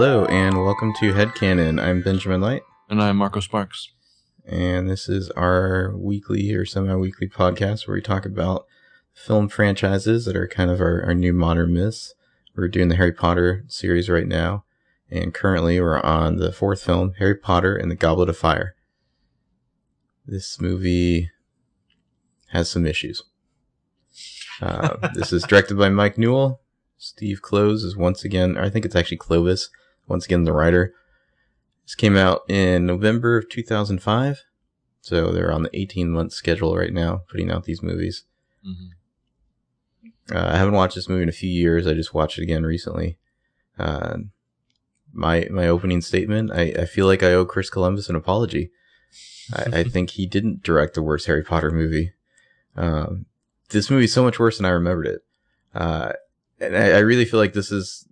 Hello and welcome to Headcanon. I'm Benjamin Light, And I'm Marco Sparks. and this is our weekly or semi-weekly podcast where we talk about film franchises that are kind of our, our new modern myths. We're doing the Harry Potter series right now, and currently we're on the fourth film, Harry Potter and the Goblet of Fire. This movie has some issues. Uh, this is directed by Mike Newell. Steve Kloves is once again, I think it's actually Clovis, once again the writer. This came out in November of 2005, so they're on the 18 month schedule right now, putting out these movies. Mm-hmm. Uh, I haven't watched this movie in a few years. I just watched it again recently. Uh, my my opening statement. I, I feel like I owe Chris Columbus an apology. I, I think he didn't direct the worst Harry Potter movie. Um, this movie is so much worse than I remembered it. Uh, and I, I really feel like this is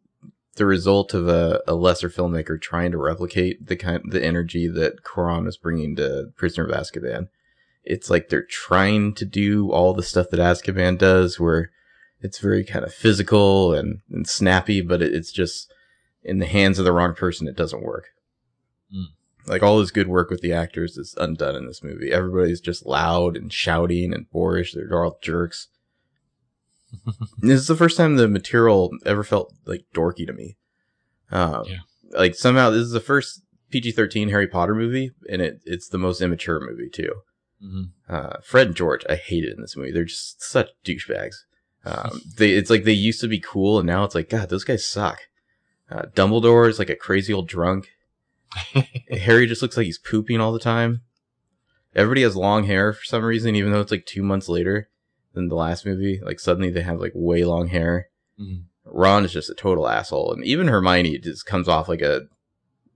the result of a, a lesser filmmaker trying to replicate the kind the energy that Cuarón was bringing to Prisoner of Azkaban. It's like they're trying to do all the stuff that Azkaban does, where it's very kind of physical and, and snappy, but it, it's just in the hands of the wrong person, it doesn't work. Mm. Like all this good work with the actors is undone in this movie. Everybody's just loud and shouting and boorish. They're all jerks. This is the first time the material ever felt like dorky to me. Um, Yeah. Like somehow this is the first PG-13 Harry Potter movie, and it it's the most immature movie too. Mm-hmm. Uh, Fred and George, I hated in this movie. They're just such douchebags. Um, they it's like they used to be cool, and now it's like God, those guys suck. Uh, Dumbledore is like a crazy old drunk. Harry just looks like he's pooping all the time. Everybody has long hair for some reason, even though it's like two months later than the last movie. Like suddenly they have like way long hair. mm-hmm. Ron is just a total asshole, and even Hermione just comes off like a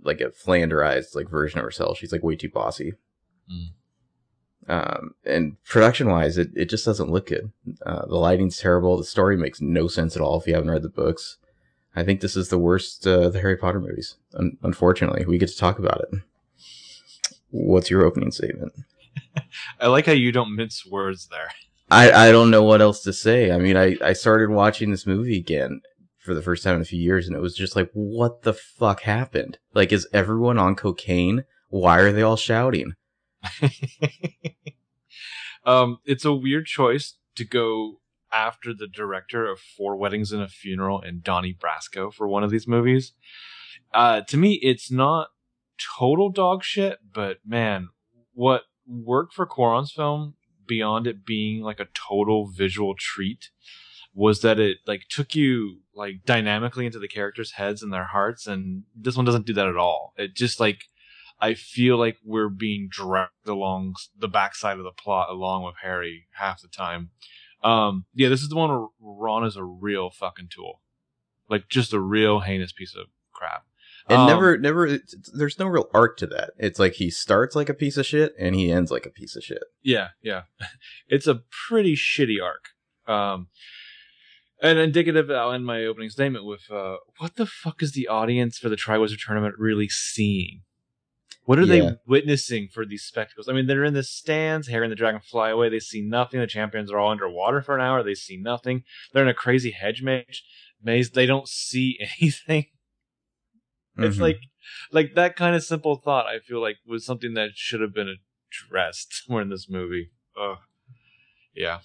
like a flanderized like version of herself. She's like way too bossy. Mm. Um, and production wise, it, it just doesn't look good. Uh, the lighting's terrible. The story makes no sense at all if you haven't read the books. I think this is the worst uh, the Harry Potter movies. Un- unfortunately, we get to talk about it. What's your opening statement? I like how you don't mince words there. I, I don't know what else to say. I mean, I, I started watching this movie again for the first time in a few years, and it was just like, what the fuck happened? Like, is everyone on cocaine? Why are they all shouting? um, it's a weird choice to go after the director of Four Weddings and a Funeral and Donnie Brasco for one of these movies. Uh, to me, it's not total dog shit, but man, what worked for Cuarón's film beyond it being like a total visual treat was that it like took you like dynamically into the characters' heads and their hearts, and this one doesn't do that at all. It just like I feel like we're being dragged along the backside of the plot along with Harry half the time. Um, yeah, this is the one where Ron is a real fucking tool, like just a real heinous piece of crap. And Um, never, never, there's no real arc to that. It's like he starts like a piece of shit and he ends like a piece of shit. Yeah, yeah. It's a pretty shitty arc. Um and indicative, I'll end my opening statement with uh what the fuck is the audience for the Triwizard Tournament really seeing? What are Yeah. they witnessing for these spectacles? I mean, they're in the stands, Harry and the Dragon fly away, they see nothing. The champions are all underwater for an hour, they see nothing. They're in a crazy hedge maze, maze, they don't see anything. It's Mhm. like like that kind of simple thought I feel like was something that should have been addressed more in this movie. Ugh. Yeah.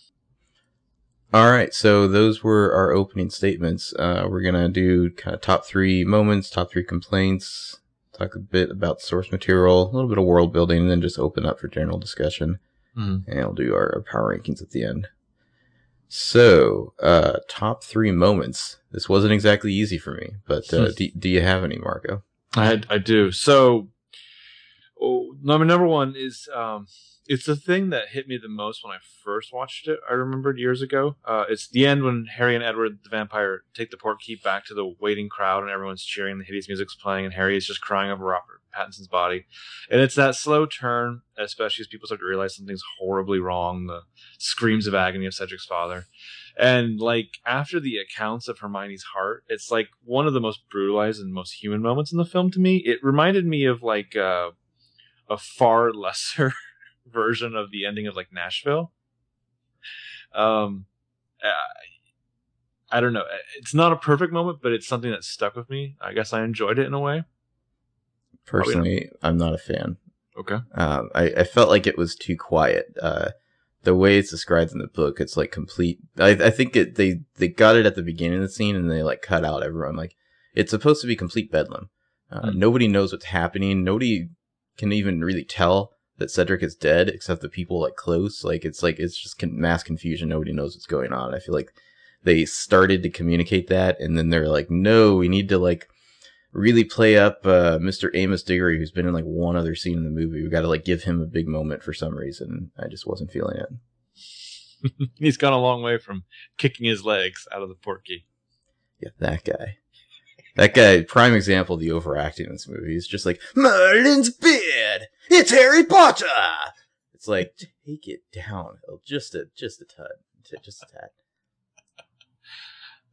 All right, so those were our opening statements. Uh, we're gonna do kind of top three moments, top three complaints, talk a bit about source material, a little bit of world building, and then just open up for general discussion. Mm. And we'll do our, our power rankings at the end. So, uh, top three moments. This wasn't exactly easy for me, but uh, Hmm. do, do you have any, Marco? I I do. So oh, number number one is um it's the thing that hit me the most when I first watched it. I remembered years ago. Uh, it's the end when Harry and Edward the vampire take the port key back to the waiting crowd and everyone's cheering. The hideous music's playing and Harry is just crying over Robert Pattinson's body. And it's that slow turn, especially as people start to realize something's horribly wrong. The screams of agony of Cedric's father. And like after the accounts of Hermione's heart, it's like one of the most brutalized and most human moments in the film to me. It reminded me of like uh, a far lesser version of the ending of like Nashville. Um, I- I don't know. It's not a perfect moment, but it's something that stuck with me. I guess I enjoyed it in a way. Personally, I'm not a fan. Okay. Um, I, I felt like it was too quiet. Uh, the way it's described in the book, it's like complete. I, I think it, they they got it at the beginning of the scene, and they like cut out everyone. Like it's supposed to be complete bedlam. Uh, Hmm. Nobody knows what's happening. Nobody can even really tell that Cedric is dead, except the people like close. Like it's like it's just con- mass confusion. Nobody knows what's going on. I feel like they started to communicate that, and then they're like, no, we need to like really play up uh, Mr. Amos Diggory, who's been in like one other scene in the movie. We got to like give him a big moment for some reason. I just wasn't feeling it. He's gone a long way from kicking his legs out of the port key. Yeah, that guy. That guy, prime example of the overacting in this movie. He's just like, Merlin's beard! It's Harry Potter! It's like, take it down. Just a, just a tad. Just a tad.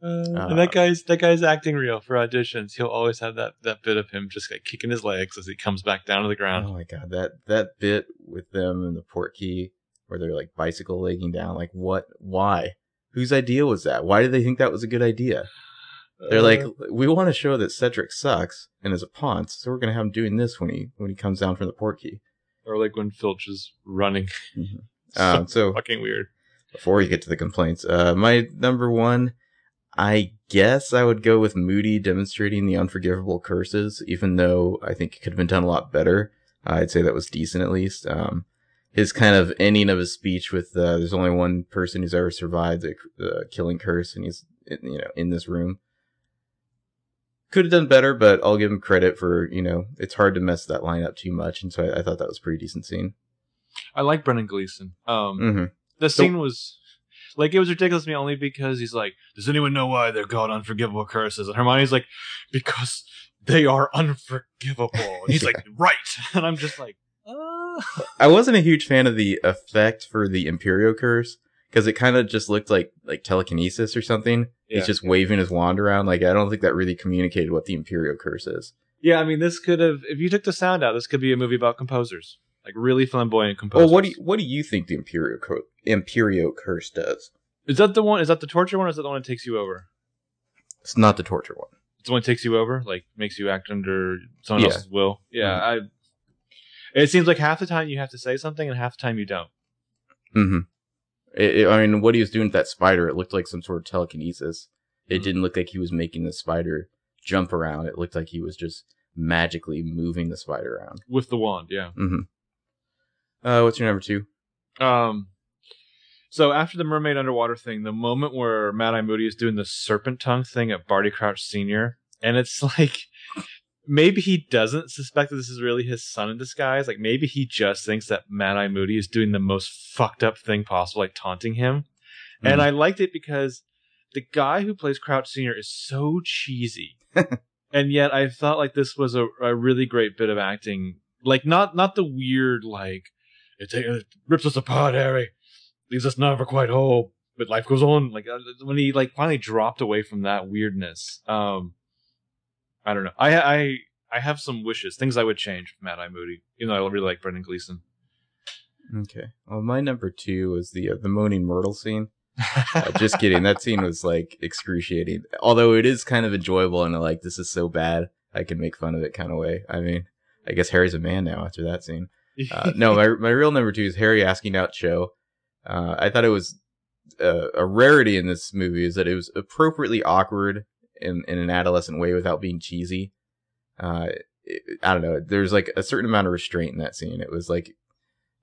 Uh, Uh, and that guy's that guy's acting real for auditions. He'll always have that that bit of him just like kicking his legs as he comes back down to the ground. Oh my god, that, that bit with them and the port key where they're like bicycle legging down, like what, why? Whose idea was that? Why did they think that was a good idea? They're like, Uh, we want to show that Cedric sucks and is a ponce, so we're gonna have him doing this when he when he comes down from the port key. or like when Filch is running. Mhm. Um, so fucking weird. before we get to the complaints, uh, my number one, I guess I would go with Moody demonstrating the unforgivable curses, even though I think it could have been done a lot better. I'd say that was decent at least. Um, his kind of ending of his speech with uh, "There's only one person who's ever survived the uh, killing curse, and he's you know in this room." Could have done better, but I'll give him credit for you know it's hard to mess that line up too much, and so I, I thought that was a pretty decent scene. I like Brendan Gleeson. Um, hmm the scene was like it was ridiculous to me only because he's like, "Does anyone know why they're called unforgivable curses?" And Hermione's like, "Because they are unforgivable." And he's like, "Right," and I'm just like, "Uh." I wasn't a huge fan of the effect for the Imperio curse because it kind of just looked like like telekinesis or something. Yeah. He's just waving his wand around. Like I don't think that really communicated what the Imperial curse is. Yeah, I mean, this could have if you took the sound out, this could be a movie about composers, like really flamboyant composers. Well, what do you, what do you think the Imperial co- Imperio curse does? is that the one? Is that the torture one? Or is that the one that takes you over? It's not the torture one. It's the one that takes you over, like makes you act under someone Yeah. else's will. Yeah, I. It seems like half the time you have to say something, and half the time you don't. Mm-hmm. It, it- I mean, what he was doing with that spider, it looked like some sort of telekinesis. It Mhm. didn't look like he was making the spider jump around. It looked like he was just magically moving the spider around. with the wand. Yeah. Mm-hmm. Uh, what's your number two? Um. So after the mermaid underwater thing, the moment where Mad Eye Moody is doing the serpent tongue thing at Barty Crouch Senior, and it's like maybe he doesn't suspect that this is really his son in disguise. Like maybe he just thinks that Mad Eye Moody is doing the most fucked up thing possible, like taunting him. And Mhm. I liked it because the guy who plays Crouch Senior is so cheesy, and yet I felt like this was a, a really great bit of acting. Like not not the weird like it, it rips us apart, Harry, leaves us never quite whole, but life goes on. Like uh, when he like finally dropped away from that weirdness. Um, I don't know. I I I have some wishes, things I would change with Mad Eye Moody. even though I really like Brendan Gleeson. Okay. Well, my number two was the uh, the moaning Myrtle scene. Uh, just kidding. That scene was like excruciating. Although it is kind of enjoyable and like this is so bad I can make fun of it kind of way. I mean, I guess Harry's a man now after that scene. Uh, no, my my real number two is Harry asking out Cho. Uh, I thought it was uh, a rarity in this movie is that it was appropriately awkward in in an adolescent way without being cheesy. Uh, it, I don't know. There's like a certain amount of restraint in that scene. It was like,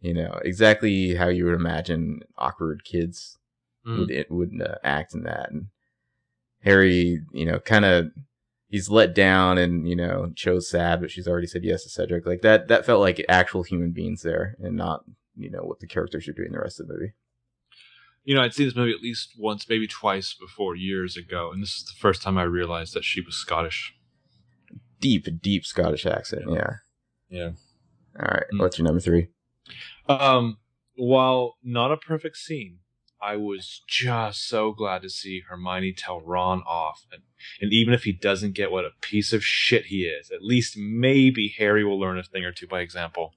you know, exactly how you would imagine awkward kids Mm. would it would uh, act in that. And Harry, you know, kind of he's let down, and you know, Cho's sad, but she's already said yes to Cedric. Like that, that felt like actual human beings there, and not you know what the characters are doing the rest of the movie. You know, I'd seen this movie at least once, maybe twice before years ago, and this is the first time I realized that she was Scottish. Deep, deep Scottish accent. Yeah. Yeah. All right. Mm. What's your number three? Um, while not a perfect scene, I was just so glad to see Hermione tell Ron off, and, and even if he doesn't get what a piece of shit he is, at least maybe Harry will learn a thing or two by example.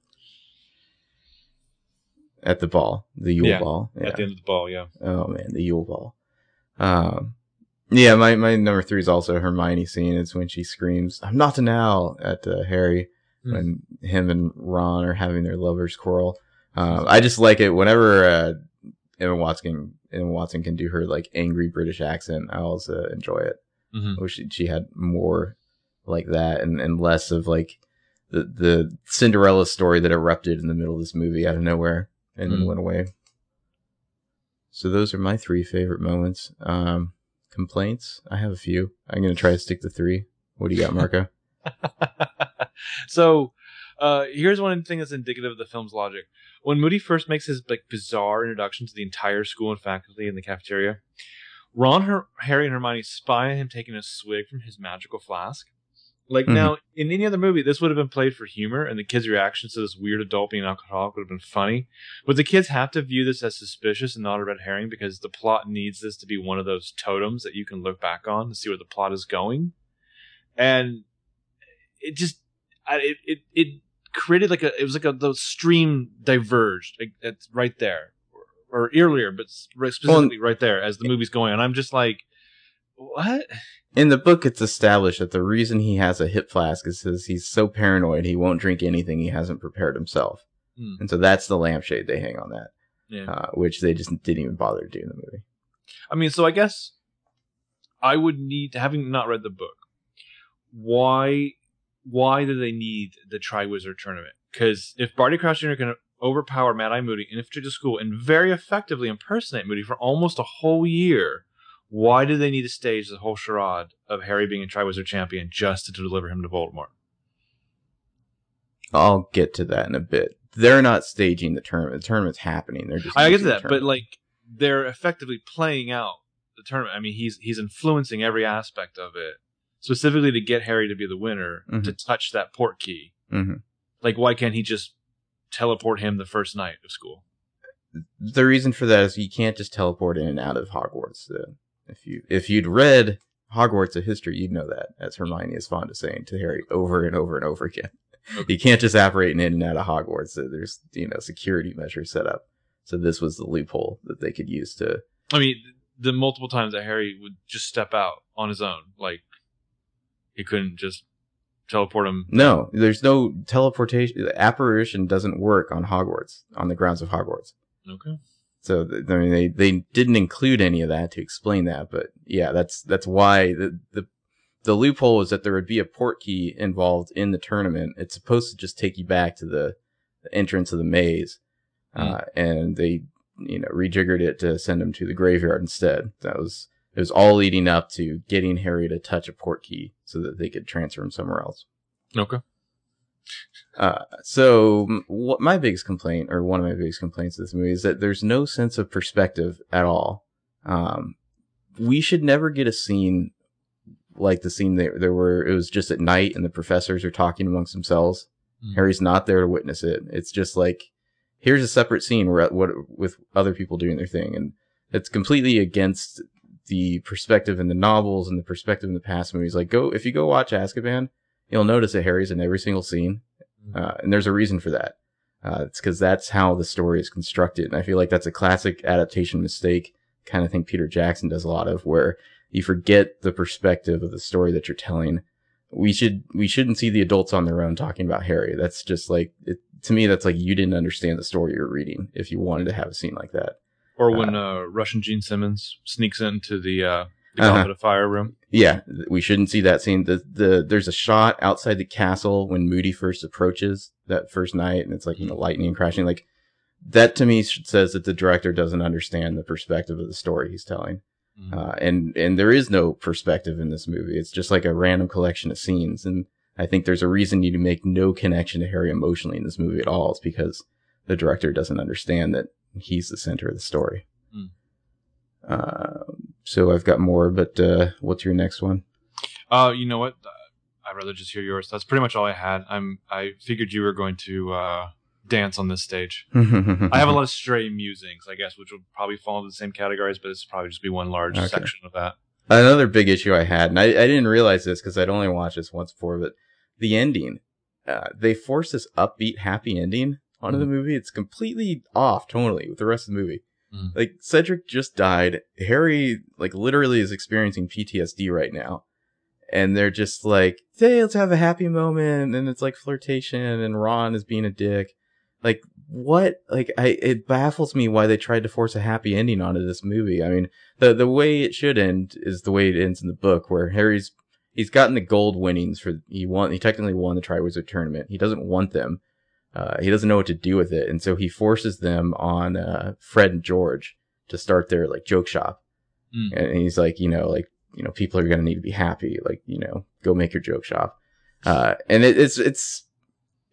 At the ball, the Yule Yeah, ball. Yeah. At the end of the ball, yeah. Oh man, the Yule Ball. Um, Yeah, my, my number three is also Hermione scene. It's when she screams, "I'm not an owl" at uh, Harry Hmm. when him and Ron are having their lovers quarrel. Uh, I just like it whenever uh, Emma Watson Emma Watson can do her like angry British accent. I also enjoy it. Mhm. I wish she, she had more like that and, and less of like the the Cinderella story that erupted in the middle of this movie out of nowhere and then Mm. went away. So those are my three favorite moments. Um, complaints? I have a few. I'm gonna try to stick to three. What do you got, Marco? so uh, here's one thing that's indicative of the film's logic. When Moody first makes his like bizarre introduction to the entire school and faculty in the cafeteria, Ron, Her- Harry, and Hermione spy on him taking a swig from his magical flask. Like Mhm. now, in any other movie, this would have been played for humor, and the kids' reactions to this weird adult being an alcoholic would have been funny. But the kids have to view this as suspicious and not a red herring because the plot needs this to be one of those totems that you can look back on to see where the plot is going. And it just, I, it, it, it created like a, it was like a, the stream diverged. Like, it's right there, or, or earlier, but specifically right there as the movie's going. And I'm just like, what? In the book, it's established that the reason he has a hip flask is because he's so paranoid he won't drink anything he hasn't prepared himself. Hmm. And so that's the lampshade they hang on that, Yeah. uh, which they just didn't even bother to do in the movie. I mean, so I guess I would need, having not read the book, why why do they need the Triwizard Tournament? Because if Barty Crouch Jr. can overpower Mad Eye Moody, and infiltrate the school, and very effectively impersonate Moody for almost a whole year, why do they need to stage the whole charade of Harry being a Triwizard champion just to deliver him to Voldemort? I'll get to that in a bit. They're not staging the tournament. The tournament's happening. They're just I get to that, but like they're effectively playing out the tournament. I mean, he's he's influencing every aspect of it, specifically to get Harry to be the winner Mhm. to touch that port key. Mhm. Like, why can't he just teleport him the first night of school? the reason for that is you can't just teleport in and out of Hogwarts. Uh, if you if you'd read Hogwarts: A History, you'd know that, as Hermione is fond of saying to Harry over and over and over again. Okay. You can't just operate in and out of Hogwarts. So there's you know security measures set up. So this was the loophole that they could use to. I mean, the multiple times that Harry would just step out on his own, like he couldn't just teleport him. No, there's no teleportation. The Apparition doesn't work on Hogwarts on the grounds of Hogwarts. Okay. So I mean, they they didn't include any of that to explain that, but yeah, that's that's why the the the loophole is that there would be a port key involved in the tournament. It's supposed to just take you back to the, the entrance of the maze, uh, and they you know rejiggered it to send him to the graveyard instead. That was it was all leading up to getting Harry to touch a port key so that they could transfer him somewhere else. Okay. Uh, so what my biggest complaint, or one of my biggest complaints of this movie, is that there's no sense of perspective at all. Um, we should never get a scene like the scene there, there were. It was just at night, and the professors are talking amongst themselves. Mhm. Harry's not there to witness it. It's just like here's a separate scene where what with other people doing their thing, and it's completely against the perspective in the novels and the perspective in the past movies. Like go if you go watch Azkaban, you'll notice that Harry's in every single scene. Uh, and there's a reason for that. Uh, it's because that's how the story is constructed. And I feel like that's a classic adaptation mistake, kind of thing Peter Jackson does a lot of, where you forget the perspective of the story that you're telling. We should we shouldn't see the adults on their own talking about Harry. That's just like it, to me. That's like you didn't understand the story you're reading if you wanted to have a scene like that. Or when uh, Russian Gene Simmons sneaks into the uh, the Uh-huh. Goblet of Fire room. Yeah, we shouldn't see that scene. The the there's a shot outside the castle when Moody first approaches that first night, and it's like you know lightning crashing. Like that to me says that the director doesn't understand the perspective of the story he's telling. Mhm. Uh, and and there is no perspective in this movie. It's just like a random collection of scenes. And I think there's a reason you need to make no connection to Harry emotionally in this movie at all. It's because the director doesn't understand that he's the center of the story. Hmm. Uh, so I've got more, but uh, what's your next one? Uh, you know what? I'd rather just hear yours. That's pretty much all I had. I'm. I figured you were going to uh, dance on this stage. I have a lot of stray musings, I guess, which will probably fall into the same categories, but it's probably just be one large Okay. section of that. Another big issue I had, and I, I didn't realize this because I'd only watched this once before, but the ending, uh, they force this upbeat, happy ending onto the movie. It's completely off totally with the rest of the movie. Mm. Like Cedric just died. Harry like literally is experiencing PTSD right now. And they're just like, hey, let's have a happy moment. And it's like flirtation and Ron is being a dick. Like, what? Like, I, it baffles me why they tried to force a happy ending onto this movie. I mean, the, the way it should end is the way it ends in the book where Harry's, he's gotten the gold winnings for, he won, he technically won the Triwizard tournament. He doesn't want them. Uh, he doesn't know what to do with it. And so he forces them on, uh, Fred and George to start their like joke shop. Mm. And he's like, you know, like, you know, people are going to need to be happy. Like, you know, go make your joke shop. Uh, and it, it's, it's,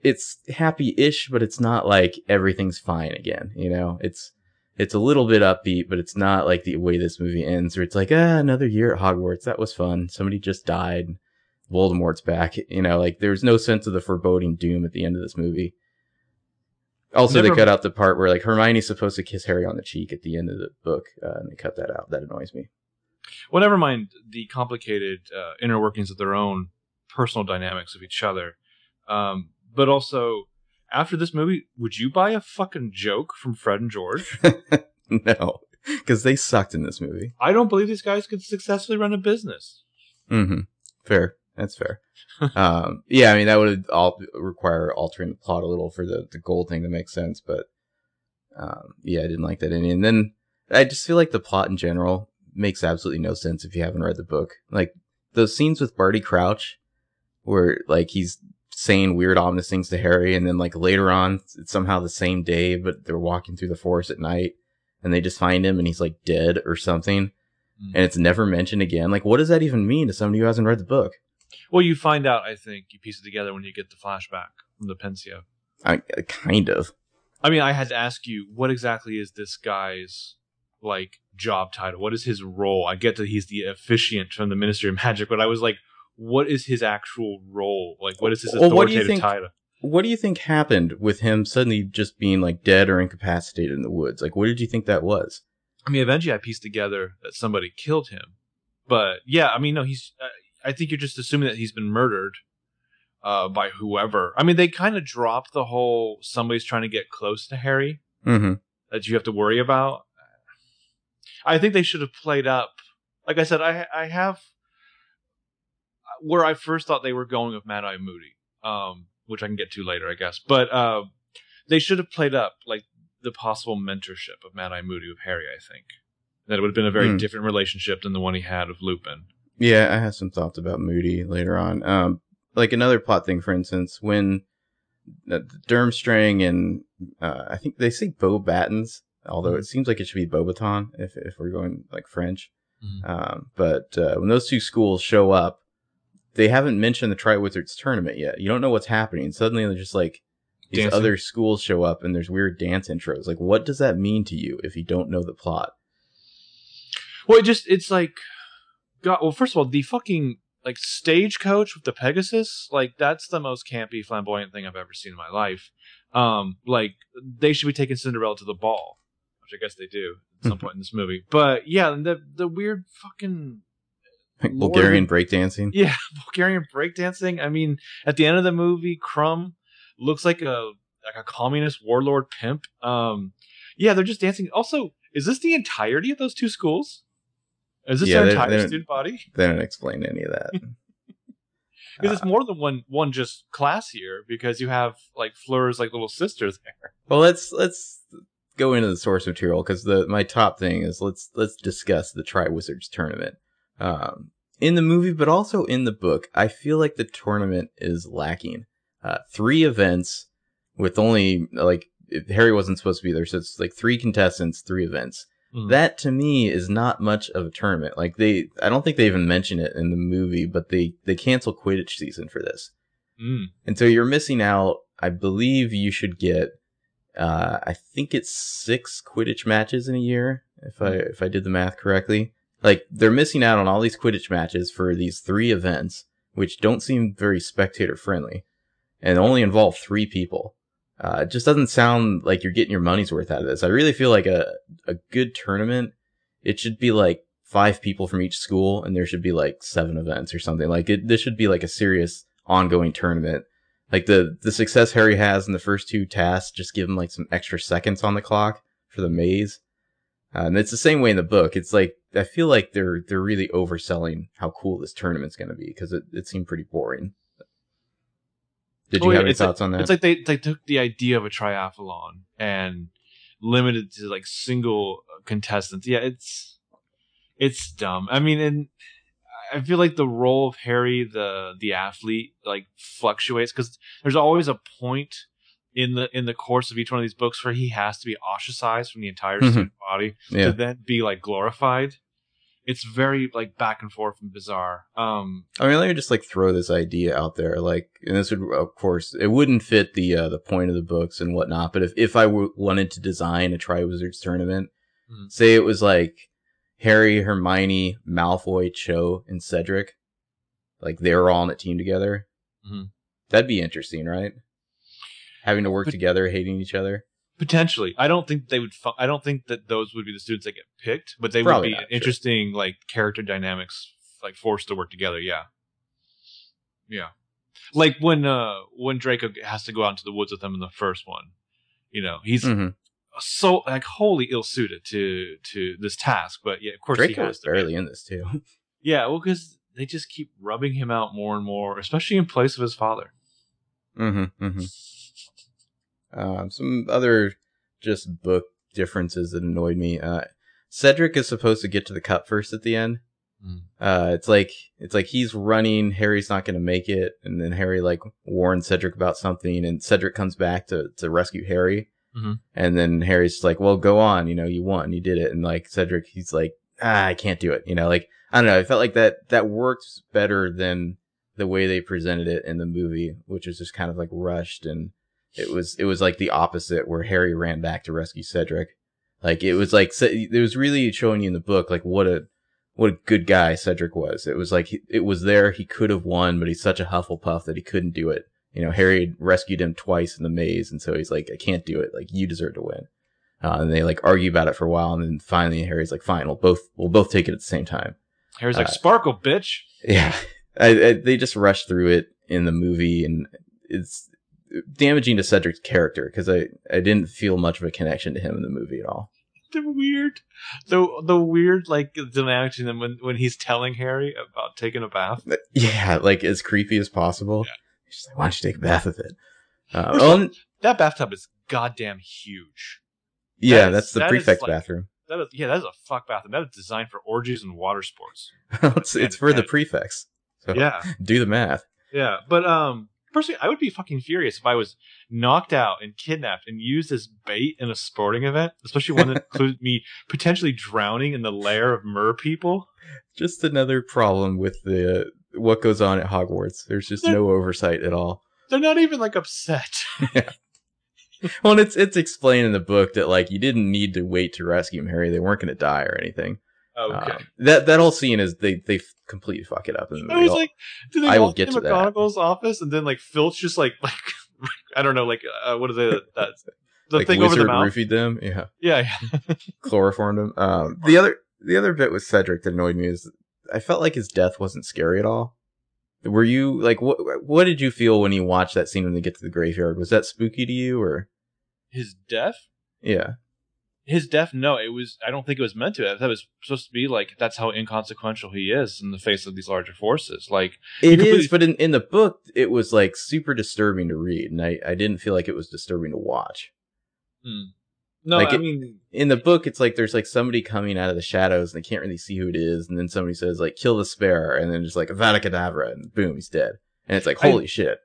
it's happy-ish, but it's not like everything's fine again. You know, it's, it's a little bit upbeat, but it's not like the way this movie ends where it's like, ah, another year at Hogwarts. That was fun. Somebody just died. Voldemort's back. You know, like there's no sense of the foreboding doom at the end of this movie. Also, Never- they cut out the part where like Hermione's supposed to kiss Harry on the cheek at the end of the book, uh, and they cut that out. That annoys me. Well, never mind the complicated uh, inner workings of their own personal dynamics of each other. Um, but also, after this movie, would you buy a fucking joke from Fred and George? no, because they sucked in this movie. I don't believe these guys could successfully run a business. Mm-hmm. Fair. That's fair. um, yeah, I mean that would all require altering the plot a little for the the gold thing to make sense, but um, yeah, I didn't like that ending. And then I just feel like the plot in general makes absolutely no sense if you haven't read the book. Like those scenes with Barty Crouch, where like he's saying weird ominous things to Harry, and then like later on, it's somehow the same day, but they're walking through the forest at night, and they just find him, and he's like dead or something Mm. and it's never mentioned again. Like, what does that even mean to somebody who hasn't read the book? Well, you find out, I think, you piece it together when you get the flashback from the Pensieve. I, I kind of. I mean, I had to ask you, what exactly is this guy's like job title? What is his role? I get that he's the officiant from the Ministry of Magic, but I was like, what is his actual role? Like, what is his Well, what do you authoritative think- title? What do you think happened with him suddenly just being like dead or incapacitated in the woods? Like, what did you think that was? I mean, eventually I pieced together that somebody killed him. But yeah, I mean, no, he's. Uh, I think you're just assuming that he's been murdered uh, by whoever. I mean, they kind of drop the whole somebody's trying to get close to Harry Mm-hmm. that you have to worry about. I think they should have played up. Like I said, I I have where I first thought they were going with Mad Eye Moody, um, which I can get to later, I guess. But uh, they should have played up like the possible mentorship of Mad Eye Moody with Harry. I think that it would have been a very Hmm. different relationship than the one he had with Lupin. Yeah, I have some thoughts about Moody later on. Um, like another plot thing, for instance, when uh, Durmstrang and uh, I think they say Bo Battens, although it seems like it should be Bobaton if if we're going like French. Mhm. Um, but uh, when those two schools show up, they haven't mentioned the Triwizards tournament yet. You don't know what's happening. Suddenly, they're just like these Dancing. other schools show up, and there's weird dance intros. Like, what does that mean to you if you don't know the plot? Well, it just it's like, God. Well, first of all, the fucking like stagecoach with the Pegasus, like that's the most campy, flamboyant thing I've ever seen in my life. Um, like they should be taking Cinderella to the ball, which I guess they do at some point in this movie. But yeah, the the weird fucking Like Bulgarian breakdancing. yeah Bulgarian breakdancing. I mean, at the end of the movie, Krum looks like a like a communist warlord pimp. Um, yeah, they're just dancing. Also, is this the entirety of those two schools? Is this Yeah, their entire student body? They don't explain any of that. Because Uh, it's more than one one just class here. Because you have like Fleur's like little sister there. Well, let's let's go into the source material because the my top thing is let's let's discuss the Triwizards tournament. Um, in the movie, but also in the book, I feel like the tournament is lacking. Uh, three events with only like Harry wasn't supposed to be there, so it's like three contestants, three events. Mm. That to me is not much of a tournament. Like they, I don't think they even mention it in the movie, but they they cancel Quidditch season for this. Mm. And so you're missing out. I believe you should get, uh, I think it's six Quidditch matches in a year, if I if I did the math correctly. Like they're missing out on all these Quidditch matches for these three events, which don't seem very spectator friendly, and only involve three people. Uh, it just doesn't sound like you're getting your money's worth out of this. I really feel like a a good tournament. It should be like five people from each school, and there should be like seven events or something. Like it, this should be like a serious ongoing tournament. Like the the success Harry has in the first two tasks, just give him like some extra seconds on the clock for the maze. Uh, and it's the same way in the book. It's like I feel like they're they're really overselling how cool this tournament's going to be because it, it seemed pretty boring. Did you Oh, yeah, have any like- thoughts on that? It's like they they took the idea of a triathlon and limited to like single contestants. Yeah, it's it's dumb. I mean, and I feel like the role of Harry, the the athlete, like fluctuates because there's always a point in the in the course of each one of these books where he has to be ostracized from the entire Mhm. student body yeah, to then be like glorified. It's very like back and forth and bizarre. Um, I mean, let me just like throw this idea out there. Like, and this would, of course, it wouldn't fit the uh, the point of the books and whatnot. But if if I w- wanted to design a Triwizards tournament, Mhm. say it was like Harry, Hermione, Malfoy, Cho, and Cedric, like they were all on a team together, Mhm. that'd be interesting, right? Having to work But- together, hating each other. Potentially, I don't think they would. Fu- I don't think that those would be the students that get picked, but they Probably would be not, interesting, like character dynamics, like forced to work together. Yeah, yeah. Like when uh when Draco has to go out into the woods with them in the first one, you know, he's mm-hmm. so like wholly ill suited to to this task. But yeah, of course he Draco has to. barely in this too. Yeah, well, because they just keep rubbing him out more and more, especially in place of his father. Mm-hmm. mm-hmm. Um, some other just book differences that annoyed me. Uh, Cedric is supposed to get to the cup first at the end. Mm. Uh, it's like it's like he's running. Harry's not going to make it, and then Harry like warns Cedric about something, and Cedric comes back to to rescue Harry. Mhm. And then Harry's like, "Well, go on. You know, you won. You did it." And like Cedric, he's like, "Ah, I can't do it." You know, like I don't know. I felt like that that worked better than the way they presented it in the movie, which was just kind of like rushed and it was it was like the opposite where Harry ran back to rescue Cedric. Like it was like it was really showing you in the book like what a what a good guy Cedric was. It was like he, it was there he could have won, but he's such a Hufflepuff that he couldn't do it. You know, Harry had rescued him twice in the maze, and so he's like, I can't do it. Like you deserve to win. Uh, and they like argue about it for a while, and then finally Harry's like, fine, we'll both we'll both take it at the same time. Harry's like, Uh, "Sparkle, bitch." Yeah, I, I, they just rush through it in the movie, and it's damaging to Cedric's character because I, I didn't feel much of a connection to him in the movie at all. the weird the the weird like dynamics in them when when he's telling Harry about taking a bath. Yeah, like as creepy as possible. Yeah. He's just like, why don't you take a bath with it? Uh, oh, That bathtub is goddamn huge. yeah, is- that's the that is prefect like- bathroom. That is yeah, that is a fuck bathroom. That is designed for orgies and water sports. it's it's for the and- prefects. So Yeah, do the math. yeah. But um, personally, I would be fucking furious if I was knocked out and kidnapped and used as bait in a sporting event, especially one that included me potentially drowning in the lair of mer people. Just another problem with the what goes on at Hogwarts. There's just no oversight at all. They're not even like upset. Well, it's it's explained in the book that like you didn't need to wait to rescue Harry. They weren't going to die or anything. Okay. Um, that that whole scene is they they completely fuck it up. In the I was like, did they I will walk get into to that. Office and then like Filch just like like I don't know like uh, what is it that the like thing over the mouth? roofied them. Yeah, Yeah, yeah. chloroformed them. Um, the other the other bit with Cedric that annoyed me is I felt like his death wasn't scary at all. Were you like what what did you feel when you watched that scene when they get to the graveyard? Was that spooky to you or His death. yeah? His death. No, it was. I don't think it was meant to. That was supposed to be like that's how inconsequential he is in the face of these larger forces. Like It is, but in, in the book, it was like super disturbing to read, and I, I didn't feel like it was disturbing to watch. hmm. no, Like I it- mean, In the book, it's like there's like somebody coming out of the shadows, and they can't really see who it is, and then somebody says like "kill the spare," and then just like Avada Kedavra, and boom, he's dead. And it's like I- holy shit.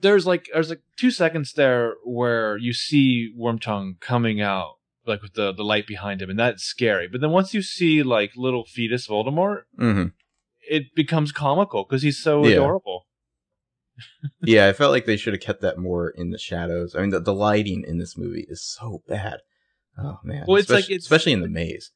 there's like there's like two seconds there where you see Wormtongue coming out like with the the light behind him, and that's scary. But then once you see like little fetus Voldemort, hmm it becomes comical because he's so Yeah. adorable. Yeah, I felt like they should have kept that more in the shadows. I mean, the, the lighting in this movie is so bad. Oh man. Well, it's like especially, it's- especially in the maze.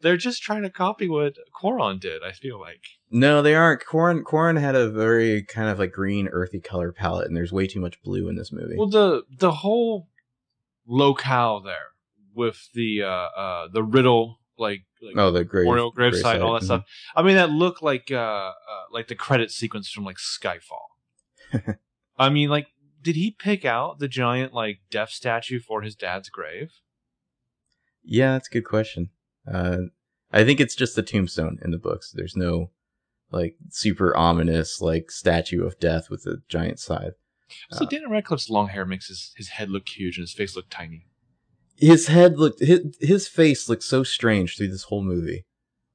They're just trying to copy what Cuarón did. I feel like. No, they aren't. Cuarón Cuarón had a very kind of like green, earthy color palette, and there's way too much blue in this movie. Well, the the whole locale there with the uh uh the riddle like like oh, the grave, memorial gravesite, all that mhm. stuff. I mean, that looked like uh, uh like the credit sequence from like Skyfall. I mean, like, did he pick out the giant like death statue for his dad's grave? Yeah, that's a good question. Uh, I think it's just the tombstone in the books. There's no like super ominous like statue of death with a giant scythe. So Daniel Radcliffe's long hair makes his, his head look huge and his face look tiny. His head looked his, his face looked so strange through this whole movie.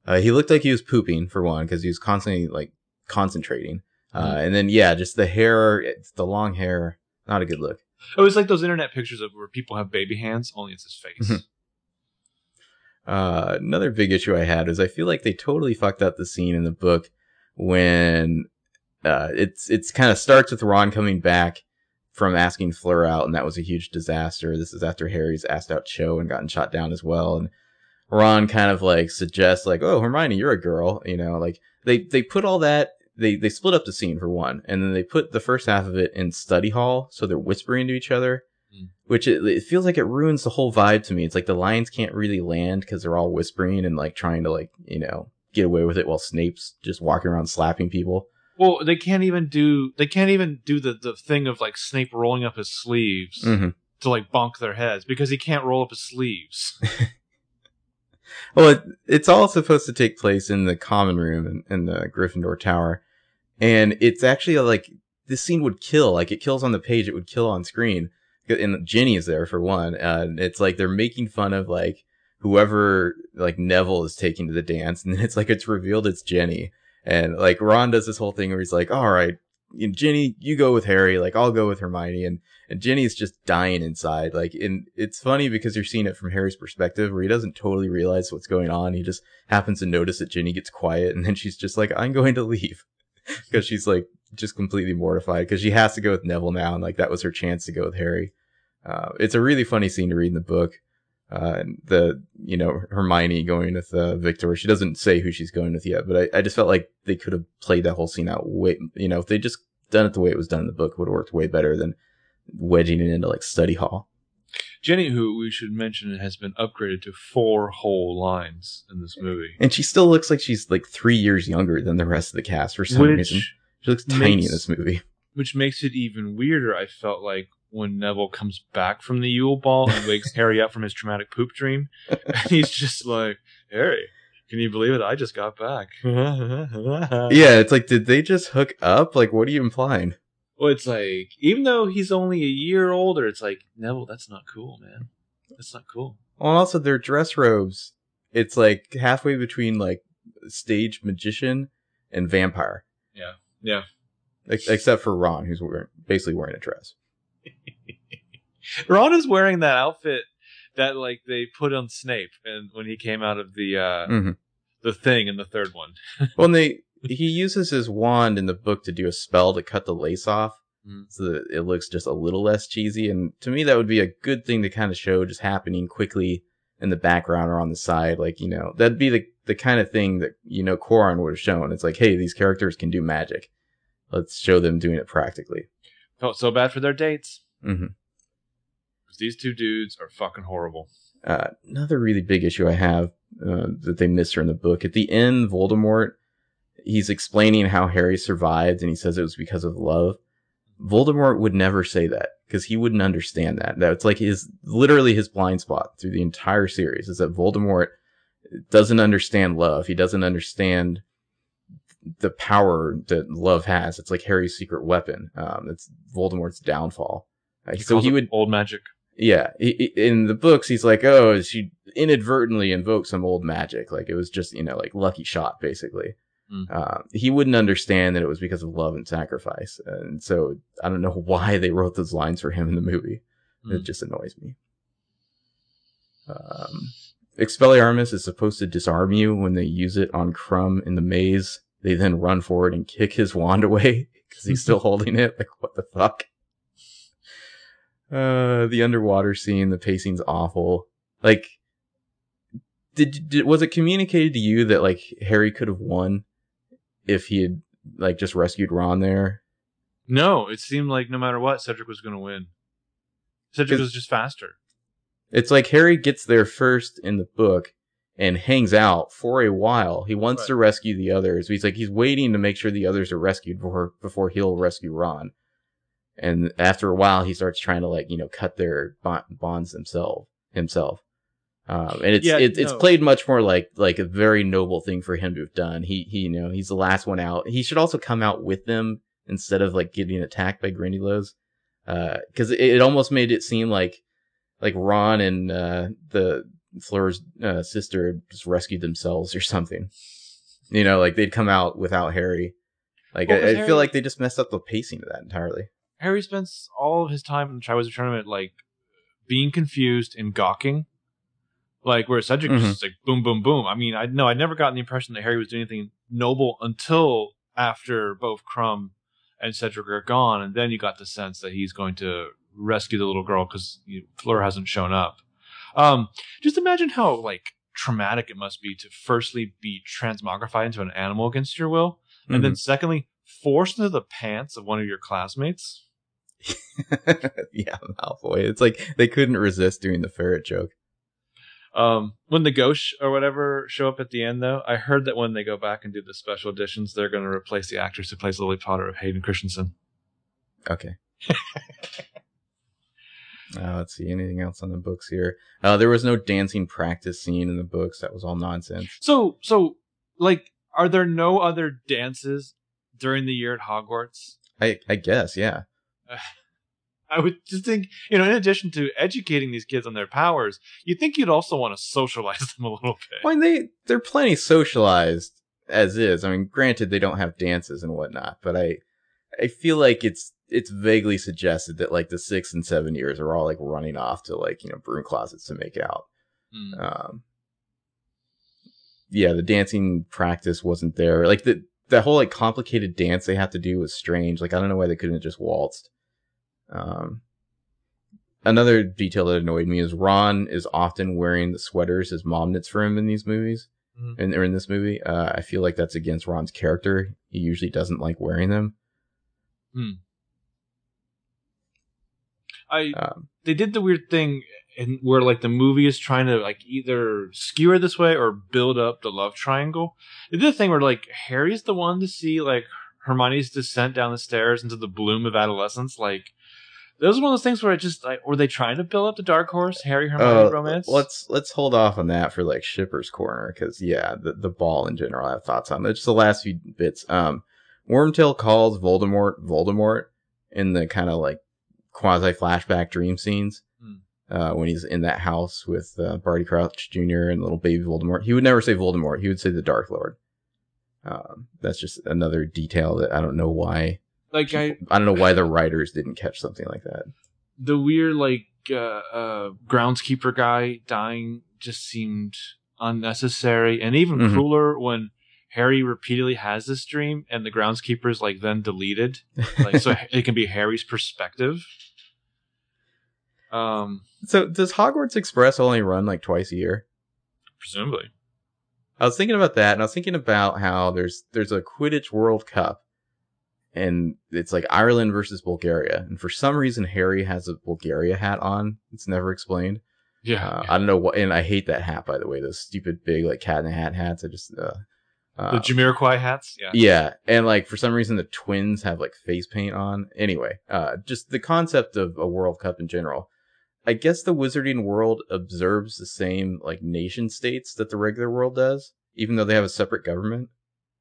Uh, he looked like he was pooping for one because he was constantly like concentrating. Uh, Mhm. and then yeah, just the hair, the long hair, not a good look. Oh, it's like those internet pictures of where people have baby hands, only it's his face. Mhm. Uh, another big issue I had is I feel like they totally fucked up the scene in the book when uh, it's it's kind of starts with Ron coming back from asking Fleur out, and that was a huge disaster. This is after Harry's asked out Cho and gotten shot down as well, and Ron kind of like suggests like, "Oh, Hermione, you're a girl," you know, like they they put all that. They, they split up the scene for one, and then they put the first half of it in study hall, so they're whispering to each other, Mm. which it, it feels like it ruins the whole vibe to me. It's like the lines can't really land because they're all whispering and like trying to like you know get away with it while Snape's just walking around slapping people. Well, they can't even do they can't even do the, the thing of like Snape rolling up his sleeves Mm-hmm. to like bonk their heads because he can't roll up his sleeves. Well, it, it's all supposed to take place in the common room in, in the Gryffindor Tower, and it's actually like this scene would kill. Like it kills on the page, it would kill on screen. And Ginny is there for one, and it's like they're making fun of like whoever like Neville is taking to the dance, and then it's like it's revealed it's Ginny, and like Ron does this whole thing where he's like, "All right, Ginny, you go with Harry, like I'll go with Hermione," and and Ginny's just dying inside. Like, and it's funny because you're seeing it from Harry's perspective, where he doesn't totally realize what's going on. He just happens to notice that Ginny gets quiet, and then she's just like, "I'm going to leave," because she's like just completely mortified because she has to go with Neville now, and like that was her chance to go with Harry. Uh, it's a really funny scene to read in the book. Uh, and the you know Hermione going with uh, Victor. She doesn't say who she's going with yet, but I, I just felt like they could have played that whole scene out way. You know, if they just done it the way it was done in the book, would have worked way better than wedging it into like study hall. Ginny, who we should mention has been upgraded to four whole lines in this movie. And she still looks like she's like three years younger than the rest of the cast for some reason. She looks tiny in this movie. which makes it even weirder, I felt like when Neville comes back from the Yule Ball and wakes Harry up from his traumatic poop dream, and he's just like, Harry, can you believe it? I just got back. yeah. Yeah, it's like, did they just hook up? Like, what are you implying? Well, it's like, even though he's only a year older, it's like, Neville, that's not cool, man. That's not cool. Well, and also their dress robes. It's like halfway between like stage magician and vampire, Yeah. ex- except for Ron, who's wearing, basically wearing a dress. Ron is wearing that outfit that like they put on Snape and when he came out of the uh Mhm. the thing in the third one. Well, and they he uses his wand in the book to do a spell to cut the lace off, Mm. so that it looks just a little less cheesy. And to me, that would be a good thing to kind of show just happening quickly in the background or on the side. Like you know, that'd be the the kind of thing that you know Cuarón would have shown. It's like, hey, these characters can do magic. Let's show them doing it practically. Felt so bad for their dates. hmm 'Cause These two dudes are fucking horrible. Uh, another really big issue I have uh, that they missed her in the book at the end, Voldemort. He's explaining how Harry survived, and he says it was because of love. Voldemort would never say that because he wouldn't understand that. That's like his literally his blind spot through the entire series is that Voldemort doesn't understand love. He doesn't understand the power that love has. It's like Harry's secret weapon. Um, it's Voldemort's downfall. Uh, He so he would old magic. Yeah, he, in the books, he's like, oh, she inadvertently invoked some old magic. Like it was just, you know, like lucky shot, basically. Mm. Uh, he wouldn't understand that it was because of love and sacrifice. And so I don't know why they wrote those lines for him in the movie. It Mm. just annoys me. Um, Expelliarmus is supposed to disarm you when they use it on Krum in the maze. They then run forward and kick his wand away because he's still holding it. Like, what the fuck? Uh, the underwater scene, the pacing's awful. Like, did, did was it communicated to you that like Harry could have won if he had like just rescued Ron there? No, it seemed like no matter what, Cedric was going to win. Cedric was just faster. It's like Harry gets there first in the book and hangs out for a while. He wants Right. to rescue the others. He's like he's waiting to make sure the others are rescued before before he'll rescue Ron. And after a while, he starts trying to like you know cut their bon- bonds himself himself. Um, and it's Yeah, it, it's no. played much more like like a very noble thing for him to have done. He he you know he's the last one out. He should also come out with them instead of like getting attacked by Grindylows, because it, it almost made it seem like like Ron and uh, the Fleur's uh, sister just rescued themselves or something. You know, like they'd come out without Harry. Like I, I Harry- feel like they just messed up the pacing of that entirely. Harry spends all of his time in the Triwizard Tournament like being confused and gawking. Like where Cedric was Mhm. just like boom, boom, boom. I mean, I no, I never gotten the impression that Harry was doing anything noble until after both Krum and Cedric are gone, and then you got the sense that he's going to rescue the little girl because Fleur hasn't shown up. Um, just imagine how like traumatic it must be to firstly be transmogrified into an animal against your will, and then secondly forced into the pants of one of your classmates. yeah, Malfoy. It's like they couldn't resist doing the ferret joke. Um, when the ghosts or whatever show up at the end, though, I heard that when they go back and do the special editions, they're going to replace the actress who plays Lily Potter of Hayden Christensen. Okay. Uh, let's see. Anything else on the books here? Uh, there was no dancing practice scene in the books. That was all nonsense. So, so like, are there no other dances during the year at Hogwarts? I I guess, yeah. I would just think, you know, in addition to educating these kids on their powers, you'd think you'd also want to socialize them a little bit. Well, they they're plenty socialized as is. I mean, granted they don't have dances and whatnot, but I I feel like it's it's vaguely suggested that like the six and seven years are all like running off to like you know broom closets to make out. Hmm. Um, yeah, the dancing practice wasn't there. Like the the whole like complicated dance they have to do was strange. Like I don't know why they couldn't have just waltzed. Um, another detail that annoyed me is Ron is often wearing the sweaters his mom knits for him in these movies. Mhm. And or in this movie, uh, I feel like that's against Ron's character. He usually doesn't like wearing them. I Um, they did the weird thing in where like the movie is trying to like either skewer this way or build up the love triangle. They did a thing where like Harry's the one to see like Hermione's descent down the stairs into the bloom of adolescence. Like those are one of those things where I just like were they trying to build up the dark horse Harry Hermione uh, romance? Let's let's hold off on that for like Shipper's Corner because yeah, the the ball in general I have thoughts on. It's just the last few bits. Um, Wormtail calls Voldemort Voldemort in the kind of like quasi flashback dream scenes. Hmm. Uh, when he's in that house with uh, Barty Crouch Jr. and little baby Voldemort, he would never say Voldemort. He would say the Dark Lord. Um, that's just another detail that I don't know why. Like I I don't know why the writers didn't catch something like that. the weird like uh, uh groundskeeper guy dying just seemed unnecessary and even Mhm. crueler when Harry repeatedly has this dream and the groundskeeper is like then deleted like so it can be Harry's perspective um So does Hogwarts Express only run like twice a year? presumably I was thinking about that, and I was thinking about how there's there's a Quidditch World Cup, and it's like Ireland versus Bulgaria, and for some reason Harry has a Bulgaria hat on. It's never explained. yeah, Uh, I don't know what, and I hate that hat by the way. Those stupid big like cat in the hat hats. I just uh, uh, the Jamiroquai hats yeah yeah, and like for some reason the twins have like face paint on. Anyway, uh, just the concept of a World Cup in general. I guess the Wizarding world observes the same like nation states that the regular world does, even though they have a separate government.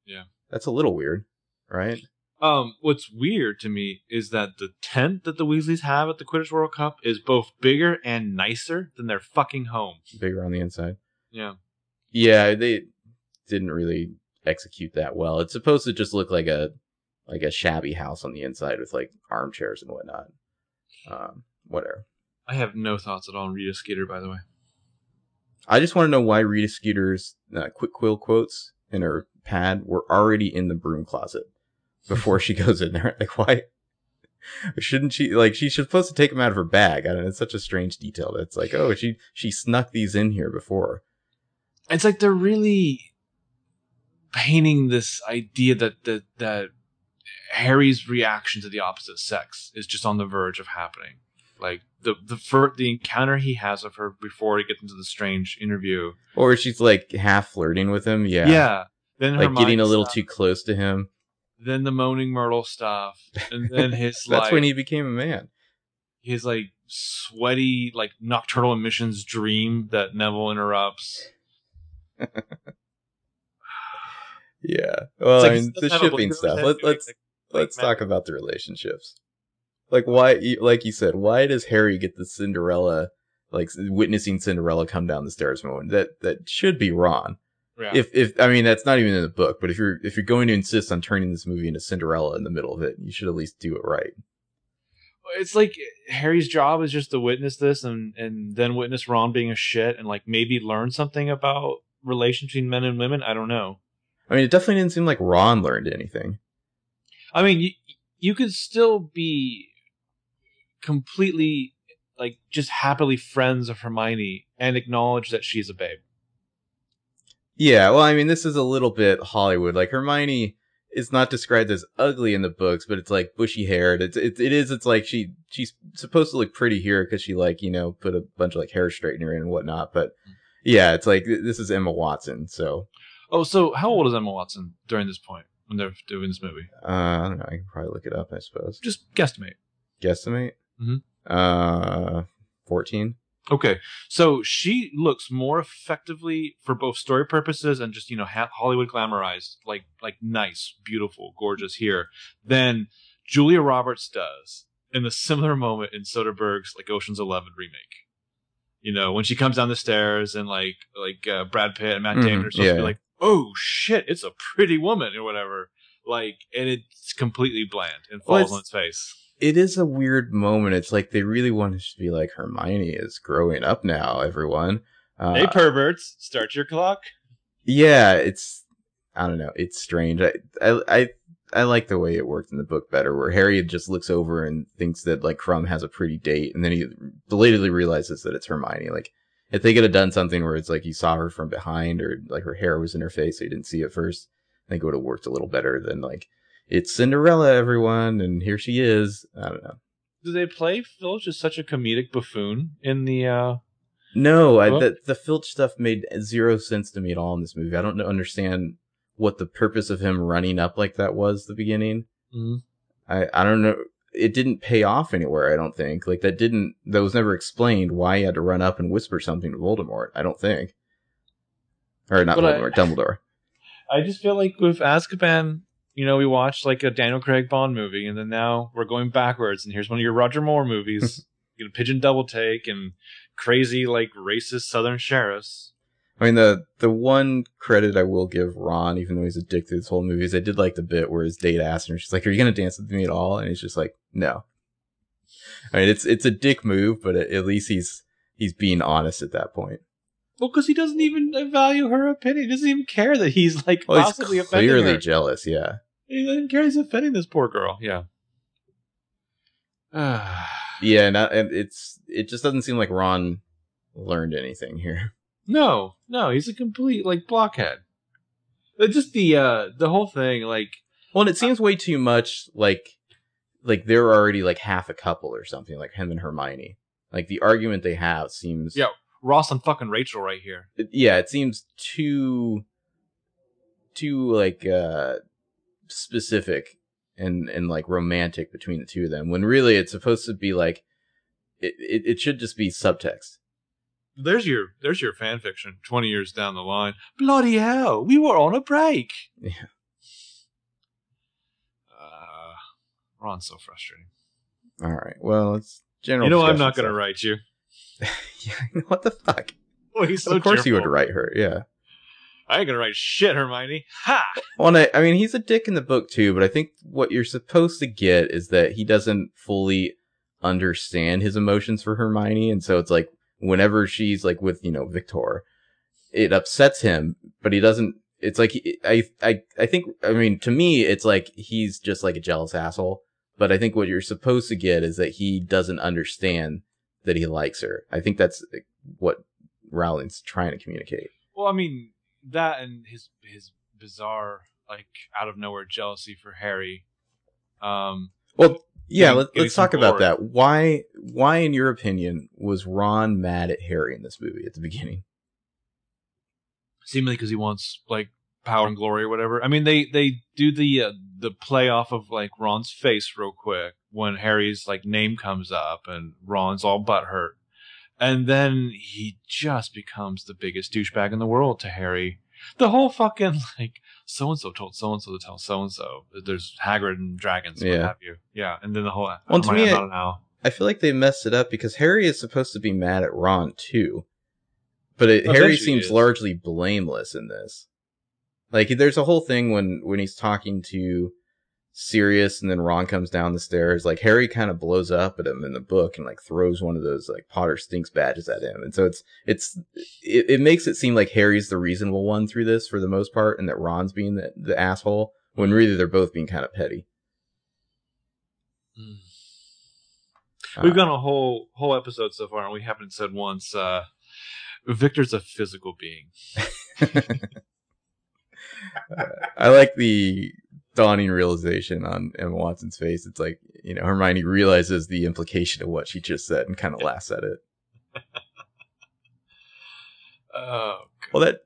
Yeah. that's a little weird, right? Um what's weird to me is that the tent that the Weasleys have at the Quidditch World Cup is both bigger and nicer than their fucking home Bigger on the inside. yeah Yeah, they didn't really execute that well. It's supposed to just look like a like a shabby house on the inside with like armchairs and whatnot. Um, whatever. I have no thoughts at all on Rita Skeeter by the way I just want to know why Rita Skeeter's uh, quick quill quotes in her pad were already in the broom closet before she goes in there. Like, why shouldn't she? Like, she's supposed to take them out of her bag. I don't know. It's such a strange detail. That's like, oh, she she snuck these in here before. it's like they're really painting this idea that that that Harry's reaction to the opposite sex is just on the verge of happening. Like the the fir- the encounter he has of her before he gets into the strange interview. Or she's like half flirting with him. Yeah. Yeah. Then Like getting a little too close to him. Then the moaning Myrtle stuff, and then his That's like when he became a man. his like sweaty like nocturnal emissions dream that Neville interrupts. Yeah. Well, like I mean, the shipping stuff. Let, head, let's let's talk about the relationships. Like why, you- like you said, why does Harry get the Cinderella, like witnessing Cinderella come down the stairs moment? That that should be Ron. Yeah. If if I mean that's not even in the book, but if you're if you're going to insist on turning this movie into Cinderella in the middle of it, you should at least do it right. it's like Harry's job is just to witness this and and then witness Ron being a shit and like maybe learn something about relations between men and women. I don't know. I mean, it definitely didn't seem like Ron learned anything. I mean, you you could still be completely like just happily friends of Hermione and acknowledge that she's a babe. Yeah, well, I mean, this is a little bit Hollywood. Like Hermione is not described as ugly in the books, but it's like bushy haired. It's it, it is. It's like she she's supposed to look pretty here because she like you know put a bunch of like hair straightener in and whatnot. But yeah, it's like this is Emma Watson. So Oh, so how old is Emma Watson during this point when they're doing this movie? uh, I don't know. I can probably look it up. I suppose. Just guesstimate. Guesstimate. Mhm. Uh, fourteen. Okay, so she looks more effectively for both story purposes and just you know ha- Hollywood glamorized, like like nice, beautiful, gorgeous here than Julia Roberts does in the similar moment in Soderbergh's like Ocean's Eleven remake. You know when she comes down the stairs and like like uh, Brad Pitt and Matt Mhm, Damon are supposed to be like, oh shit, it's a pretty woman or whatever. Like and it's completely bland and falls it's- on its face. It is a weird moment. It's like they really want to be like Hermione is growing up now. Everyone. Uh, hey perverts, start your clock. yeah it's i don't know it's strange I, I i i like the way it worked in the book better where harry just looks over and thinks that like krum has a pretty date and then he belatedly realizes that it's hermione like if they could have done something where it's like he saw her from behind or like her hair was in her face so he didn't see it first i think it would have worked a little better than like it's cinderella everyone and here she is i don't know do they play Filch as such a comedic buffoon in the uh No, I, the the Filch stuff made zero sense to me at all in this movie. I don't understand what the purpose of him running up like that was. at The beginning, hmm I I don't know. It didn't pay off anywhere. I don't think. Like that didn't. That was never explained why he had to run up and whisper something to Voldemort. I don't think. Or not But I- Voldemort, Dumbledore. I just feel like with Azkaban, you know, we watched like a Daniel Craig Bond movie, and then now we're going backwards, and here's one of your Roger Moore movies, you know, pigeon double take and crazy like racist Southern sheriffs. I mean, the the one credit I will give Ron, even though he's a dick through this whole movie, is I did like the bit where his date asked him, she's like, "Are you gonna dance with me at all?" And he's just like, "No." I mean, it's it's a dick move, but at, least he's he's being honest at that point. Well, because he doesn't even value her opinion. He doesn't even care that he's like Well, possibly he's offending clearly her. jealous. Yeah. Care he's offending this poor girl. Yeah. Yeah, and, I- and it's it just doesn't seem like Ron learned anything here. No, no, he's a complete like blockhead. But just the uh the whole thing, like Well, and it seems way too much like like they're already like half a couple or something, like him and Hermione. Like the argument they have seems Yeah. Ross and fucking Rachel right here. it- yeah, it seems too too like uh specific and and like romantic between the two of them when really it's supposed to be like it it, it should just be subtext. There's your there's your fan fiction. Twenty years down the line, bloody hell, we were on a break. Yeah. Uh, Ron's so frustrating. All right. Well, it's general you know, I'm not gonna stuff. write you. yeah, what the fuck? Oh, he's so of course you would write her. Yeah. I ain't gonna write shit, Hermione. Ha! Well, I, I mean, he's a dick in the book too, but I think what you're supposed to get is that he doesn't fully understand his emotions for Hermione, and so it's like whenever she's like with you know Victor, it upsets him, but he doesn't. It's like he, I I I think I mean to me it's like he's just like a jealous asshole, but I think what you're supposed to get is that he doesn't understand that he likes her. I think that's what Rowling's trying to communicate. Well, I mean that and his his bizarre like out of nowhere jealousy for Harry. Um, Well, yeah, let, let's talk about that. Why, why, in your opinion, was Ron mad at Harry in this movie at the beginning? seemingly because he wants like power and glory or whatever. I mean, they they do the uh, the play off of like Ron's face real quick when Harry's like name comes up and Ron's all butthurt, and then he just becomes the biggest douchebag in the world to Harry. The whole fucking like so and so told so and so to tell so and so there's Hagrid and dragons, what Yeah. have you? Yeah, and then the whole Well, to me, I I- don't know. I feel like they messed it up because Harry is supposed to be mad at Ron too, but it, Harry seems is. largely blameless in this. Like, there's a whole thing when when he's talking to Sirius, and then Ron comes down the stairs. Like Harry kind of blows up at him in the book and like throws one of those like Potter stinks badges at him, and so it's it's it, it makes it seem like Harry's the reasonable one through this for the most part, and that Ron's being the, the asshole when really they're both being kind of petty. Mm. Uh, We've gone a whole whole episode so far, and we haven't said once. Uh, Victor's a physical being. I like the dawning realization on Emma Watson's face. It's like, you know, Hermione realizes the implication of what she just said and kind of laughs at it. Oh, Well, that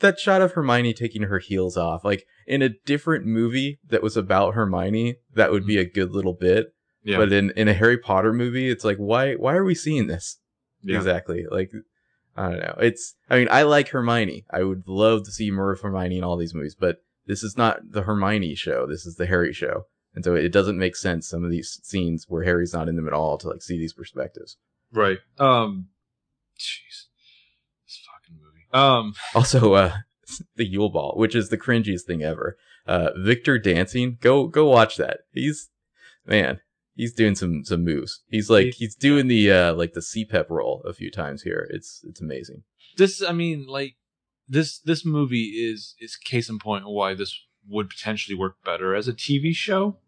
that shot of Hermione taking her heels off, like in a different movie that was about Hermione, that would be mm-hmm. a good little bit. yeah, But in in a Harry Potter movie, it's like, why why are we seeing this? yeah. Exactly. Like I don't know. It's I mean, I like Hermione. I would love to see more of Hermione in all these movies, but this is not the Hermione show. This is the Harry show. And so it doesn't make sense some of these scenes where Harry's not in them at all to like see these perspectives. Right. Um. Jeez. This fucking movie. Um. Also, uh the Yule Ball, which is the cringiest thing ever. Uh Victor dancing, go go watch that. He's man, he's doing some some moves. He's like he's doing the uh like the CPEP roll a few times here. It's it's amazing. This. I mean, like this. This movie is is case in point why this would potentially work better as a TV show.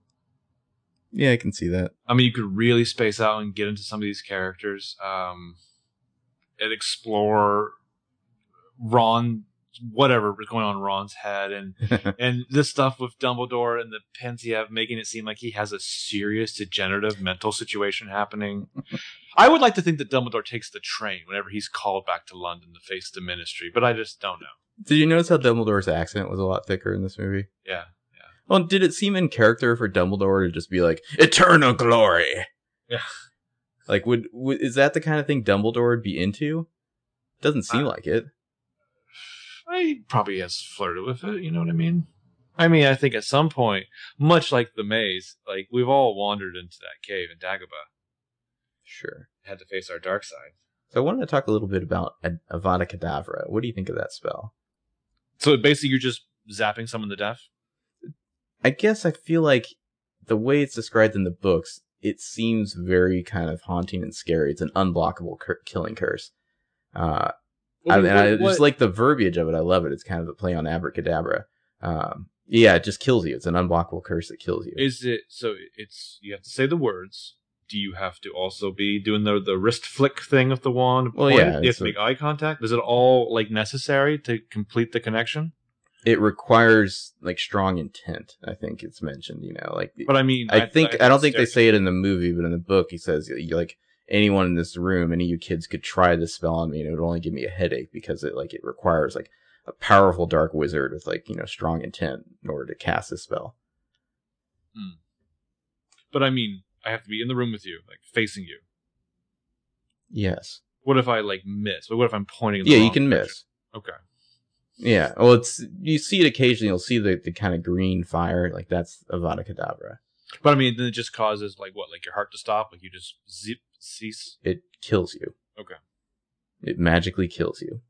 Yeah, I can see that. I mean, you could really space out and get into some of these characters, um, and explore Ron, whatever was going on in Ron's head, and and this stuff with Dumbledore and the Pensieve, making it seem like he has a serious degenerative mental situation happening. I would like to think that Dumbledore takes the train whenever he's called back to London to face the Ministry, but I just don't know. Did you notice how Dumbledore's accent was a lot thicker in this movie? Yeah, Well, did it seem in character for Dumbledore to just be like eternal glory? Yeah. Like, would, would is that the kind of thing Dumbledore would be into? Doesn't seem Uh, like it. He probably has flirted with it. You know what I mean? I mean, I think at some point, much like the maze, like we've all wandered into that cave in Dagobah, Sure. had to face our dark side. So I wanted to talk a little bit about Ad- Avada Kedavra. What do you think of that spell? So basically, you're just zapping someone to death. I guess I feel like the way it's described in the books, it seems very kind of haunting and scary. It's an unblockable cur- killing curse. Uh, I, and I just like the verbiage of it. I love it. It's kind of a play on abracadabra. Um, yeah, it just kills you. It's an unblockable curse that kills you. Is it so? It's you have to say the words. Do you have to also be doing the the wrist flick thing of the wand? Well, Point? yeah, You have to a- make eye contact. Is it all like necessary to complete the connection? It requires like strong intent. I think it's mentioned. You know, like But I mean, I think I, don't think they say it in the movie, but in the book, he says you- like anyone in this room, any of you kids could try this spell on me, and it would only give me a headache because it like it requires like a powerful dark wizard with like you know strong intent in order to cast this spell. Hmm. But I mean, I have to be in the room with you, like facing you. Yes. What if I like miss? What if I'm pointing? Yeah, you can direction? miss. Okay. Yeah. Well, it's you see it occasionally. You'll see the the kind of green fire, like that's Avada Kedavra. But I mean, then it just causes like what, like your heart to stop, like you just zip cease. It kills you. Okay. It magically kills you.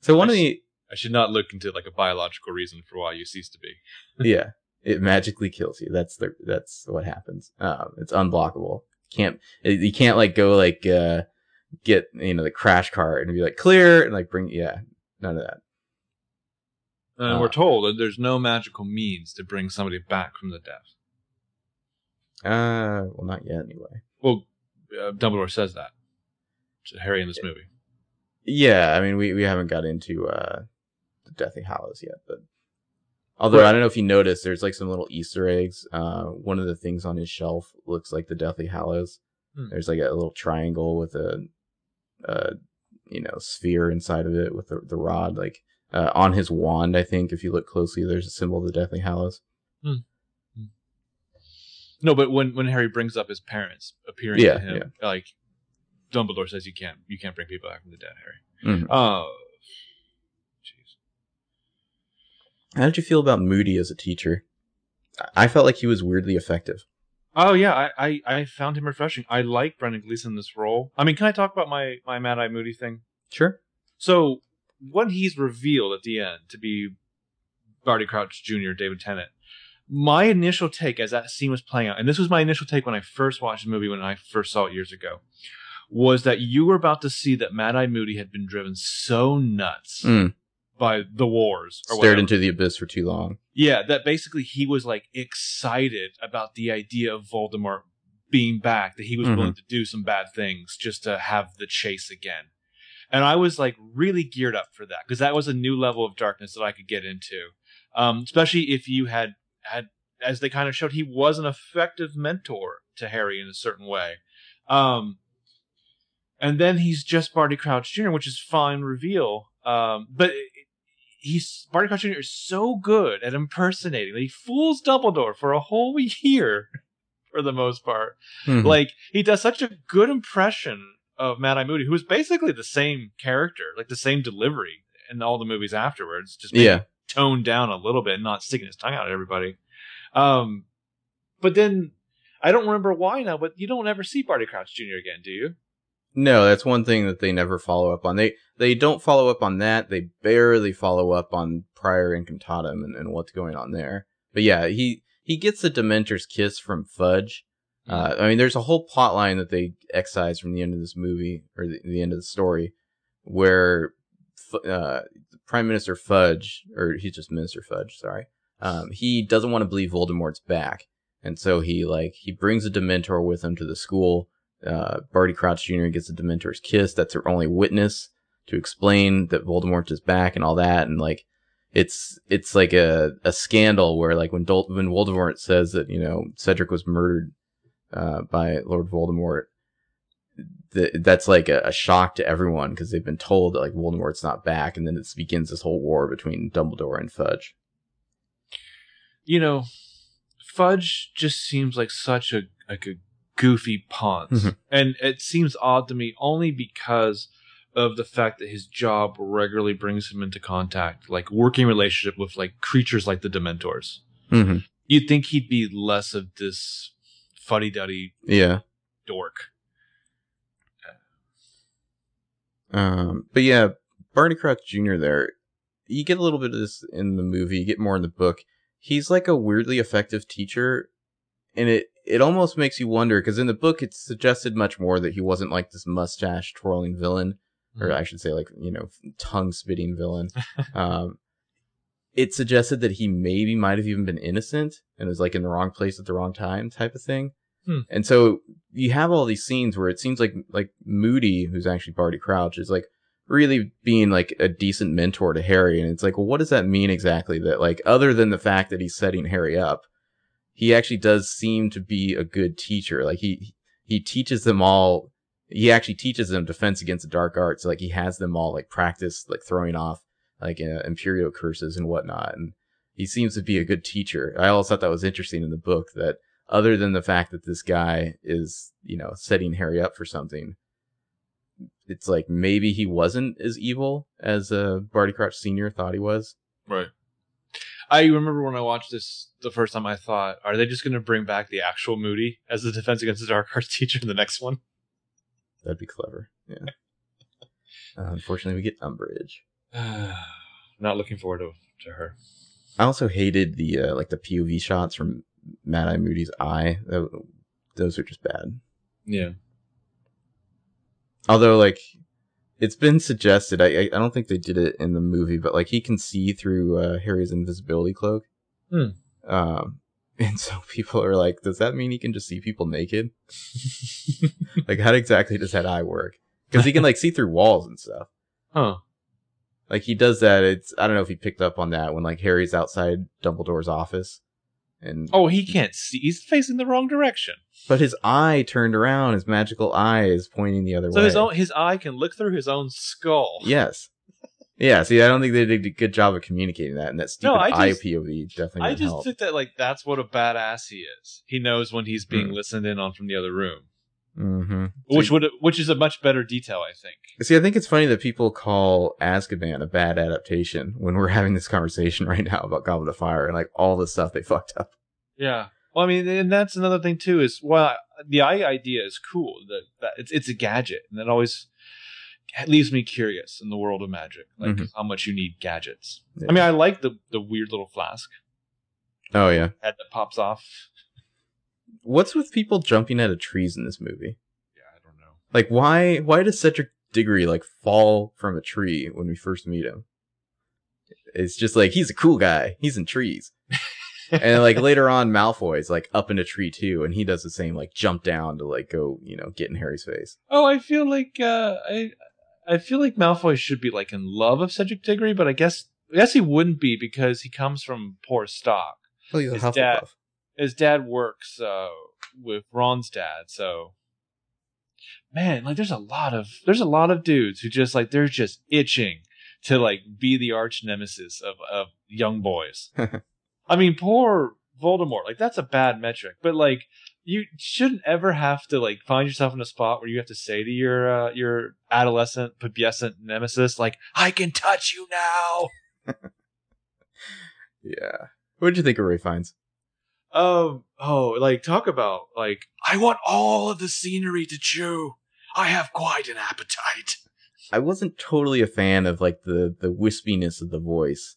So one of the I should not look into like a biological reason for why you cease to be. yeah, it magically kills you. That's the that's what happens. Um, it's unblockable. Can't you can't like go like uh get you know the crash cart and be like clear and like bring yeah none of that. And Uh. we're told that there's no magical means to bring somebody back from the dead. Uh, well, not yet anyway. Well, uh, Dumbledore says that to Harry in this movie. Yeah, I mean we we haven't got into uh the Deathly Hallows yet, but although Right. I don't know if you noticed, there's like some little Easter eggs. Uh, one of the things on his shelf looks like the Deathly Hallows. Hmm. There's like a little triangle with a, uh, you know sphere inside of it with the, the rod. Like uh, on his wand, I think if you look closely, there's a symbol of the Deathly Hallows. No, but when when Harry brings up his parents appearing Yeah, to him, like Dumbledore says, you can't you can't bring people back from the dead, Harry. Mhm. Oh, jeez. How did you feel about Moody as a teacher? I- I felt like he was weirdly effective. Oh yeah, I, I I found him refreshing. I like Brendan Gleeson in this role. I mean, can I talk about my my Mad Eye Moody thing? Sure. So when he's revealed at the end to be Barty Crouch Jr., David Tennant, my initial take as that scene was playing out, and this was my initial take when I first watched the movie when I first saw it years ago, was that you were about to see that Mad Eye Moody had been driven so nuts Mm. by the wars or Stared whatever. into the abyss for too long. Yeah, that basically he was like excited about the idea of Voldemort being back, that he was Mhm. willing to do some bad things just to have the chase again. And I was like really geared up for that because that was a new level of darkness that I could get into. Um, especially if you had had, as they kind of showed, he was an effective mentor to Harry in a certain way. Um, and then he's just Barty Crouch Jr., which is fine reveal. Um, but it- he's Barty Crouch Jr. is so good at impersonating that he fools Dumbledore for a whole year, for the most part. Mhm. Like he does such a good impression of Mad Eye Moody, who is basically the same character, like the same delivery in all the movies afterwards, just yeah. Toned down a little bit, and not sticking his tongue out at everybody. Um, but then I don't remember why now, but you don't ever see Barty Crouch Jr. again, do you? No, that's one thing that they never follow up on. They they don't follow up on that. They barely follow up on Priori Incantatem and, and what's going on there. But yeah, he he gets the Dementor's kiss from Fudge. Uh, I mean, there's a whole plot line that they excise from the end of this movie or the, the end of the story, where uh, Prime Minister Fudge, or he's just Minister Fudge, sorry, um, he doesn't want to believe Voldemort's back, and so he like he brings a Dementor with him to the school. Uh, Barty Crouch Jr. gets a Dementor's kiss. That's their only witness to explain that Voldemort is back and all that, and like it's it's like a, a scandal where like when Dol- when Voldemort says that you know Cedric was murdered uh, by Lord Voldemort, th- that's like a, a shock to everyone because they've been told that like Voldemort's not back, and then it begins this whole war between Dumbledore and Fudge. You know, Fudge just seems like such a like a goofy ponce, Mhm. and it seems odd to me only because of the fact that his job regularly brings him into contact, like working relationship with like creatures like the Dementors. Mm-hmm. You'd think he'd be less of this fuddy duddy Yeah. dork. Um, but yeah, Barney Crouch Jr. There, you get a little bit of this in the movie. You get more in the book. He's like a weirdly effective teacher, and it it almost makes you wonder because in the book it's suggested much more that he wasn't like this mustache twirling villain, or Mhm. I should say like you know tongue spitting villain. um, it suggested that he maybe might have even been innocent and was like in the wrong place at the wrong time type of thing. Hmm. And so you have all these scenes where it seems like like Moody, who's actually Barty Crouch, is like really being like a decent mentor to Harry, and it's like, well, what does that mean exactly? That like other than the fact that he's setting Harry up, he actually does seem to be a good teacher. Like he he teaches them all. He actually teaches them defense against the dark arts. Like he has them all like practice like throwing off like uh, Imperius curses and whatnot. And he seems to be a good teacher. I always thought that was interesting in the book that other than the fact that this guy is, you know, setting Harry up for something, it's like maybe he wasn't as evil as uh, Barty Crouch Senior thought he was. Right. I remember when I watched this the first time, I thought, are they just going to bring back the actual Moody as the Defense Against the Dark Arts teacher in the next one? That'd be clever. Yeah. uh, unfortunately, we get Umbridge. Not looking forward to, to her. I also hated the uh, like the POV shots from Mad Eye Moody's eye. Tho- Those are just bad. Yeah. Although, like, it's been suggested. I I I don't think they did it in the movie, but like he can see through uh, Harry's invisibility cloak. Hmm. Um, and so people are like, does that mean he can just see people naked? like, how exactly does that eye work? Because he can like see through walls and stuff. Huh. Like he does that. It's I don't know if he picked up on that when like Harry's outside Dumbledore's office, and Oh, he can't see. He's facing the wrong direction. but his eye turned around. His magical eye is pointing the other So way. So his own his eye can look through his own skull. Yes. Yeah, see, I don't think they did a good job of communicating that, and that stupid No, I eye just- POV definitely I just help. think that like that's what a badass he is. He knows when he's being Mm. listened in on from the other room, hmm which would which is a much better detail, I think. See, I think it's funny that people call Azkaban a bad adaptation when we're having this conversation right now about Goblet of Fire and like all the stuff they fucked up. Yeah. Well, I mean, and that's another thing too. Is well, the eye idea is cool. That that it's it's a gadget, and that always leaves me curious in the world of magic, like Mhm. how much you need gadgets. Yeah. I mean, I like the the weird little flask Oh yeah. head that pops off. What's with people jumping out of trees in this movie? Yeah, I don't know. Like, why? Why does Cedric Diggory like fall from a tree when we first meet him? It's just like he's a cool guy. He's in trees. and like later on, Malfoy's like up in a tree too, and he does the same, like jump down to like go, you know, get in Harry's face. Oh, I feel like uh, I I feel like Malfoy should be like in love of Cedric Diggory, but I guess I guess he wouldn't be because he comes from poor stock. Oh, he's a His Hufflepuff. dad- His dad works uh, with Ron's dad, so man, like there's a lot of there's a lot of dudes who just like they're just itching to like be the arch nemesis of of young boys. I mean, poor Voldemort. Like that's a bad metric, but like you shouldn't ever have to like find yourself in a spot where you have to say to your uh, your adolescent pubescent nemesis like I can touch you now. Yeah. What did you think of Ralph Fiennes? Um oh, like talk about like I want all of the scenery to chew. I have quite an appetite. I wasn't totally a fan of like the the wispiness of the voice.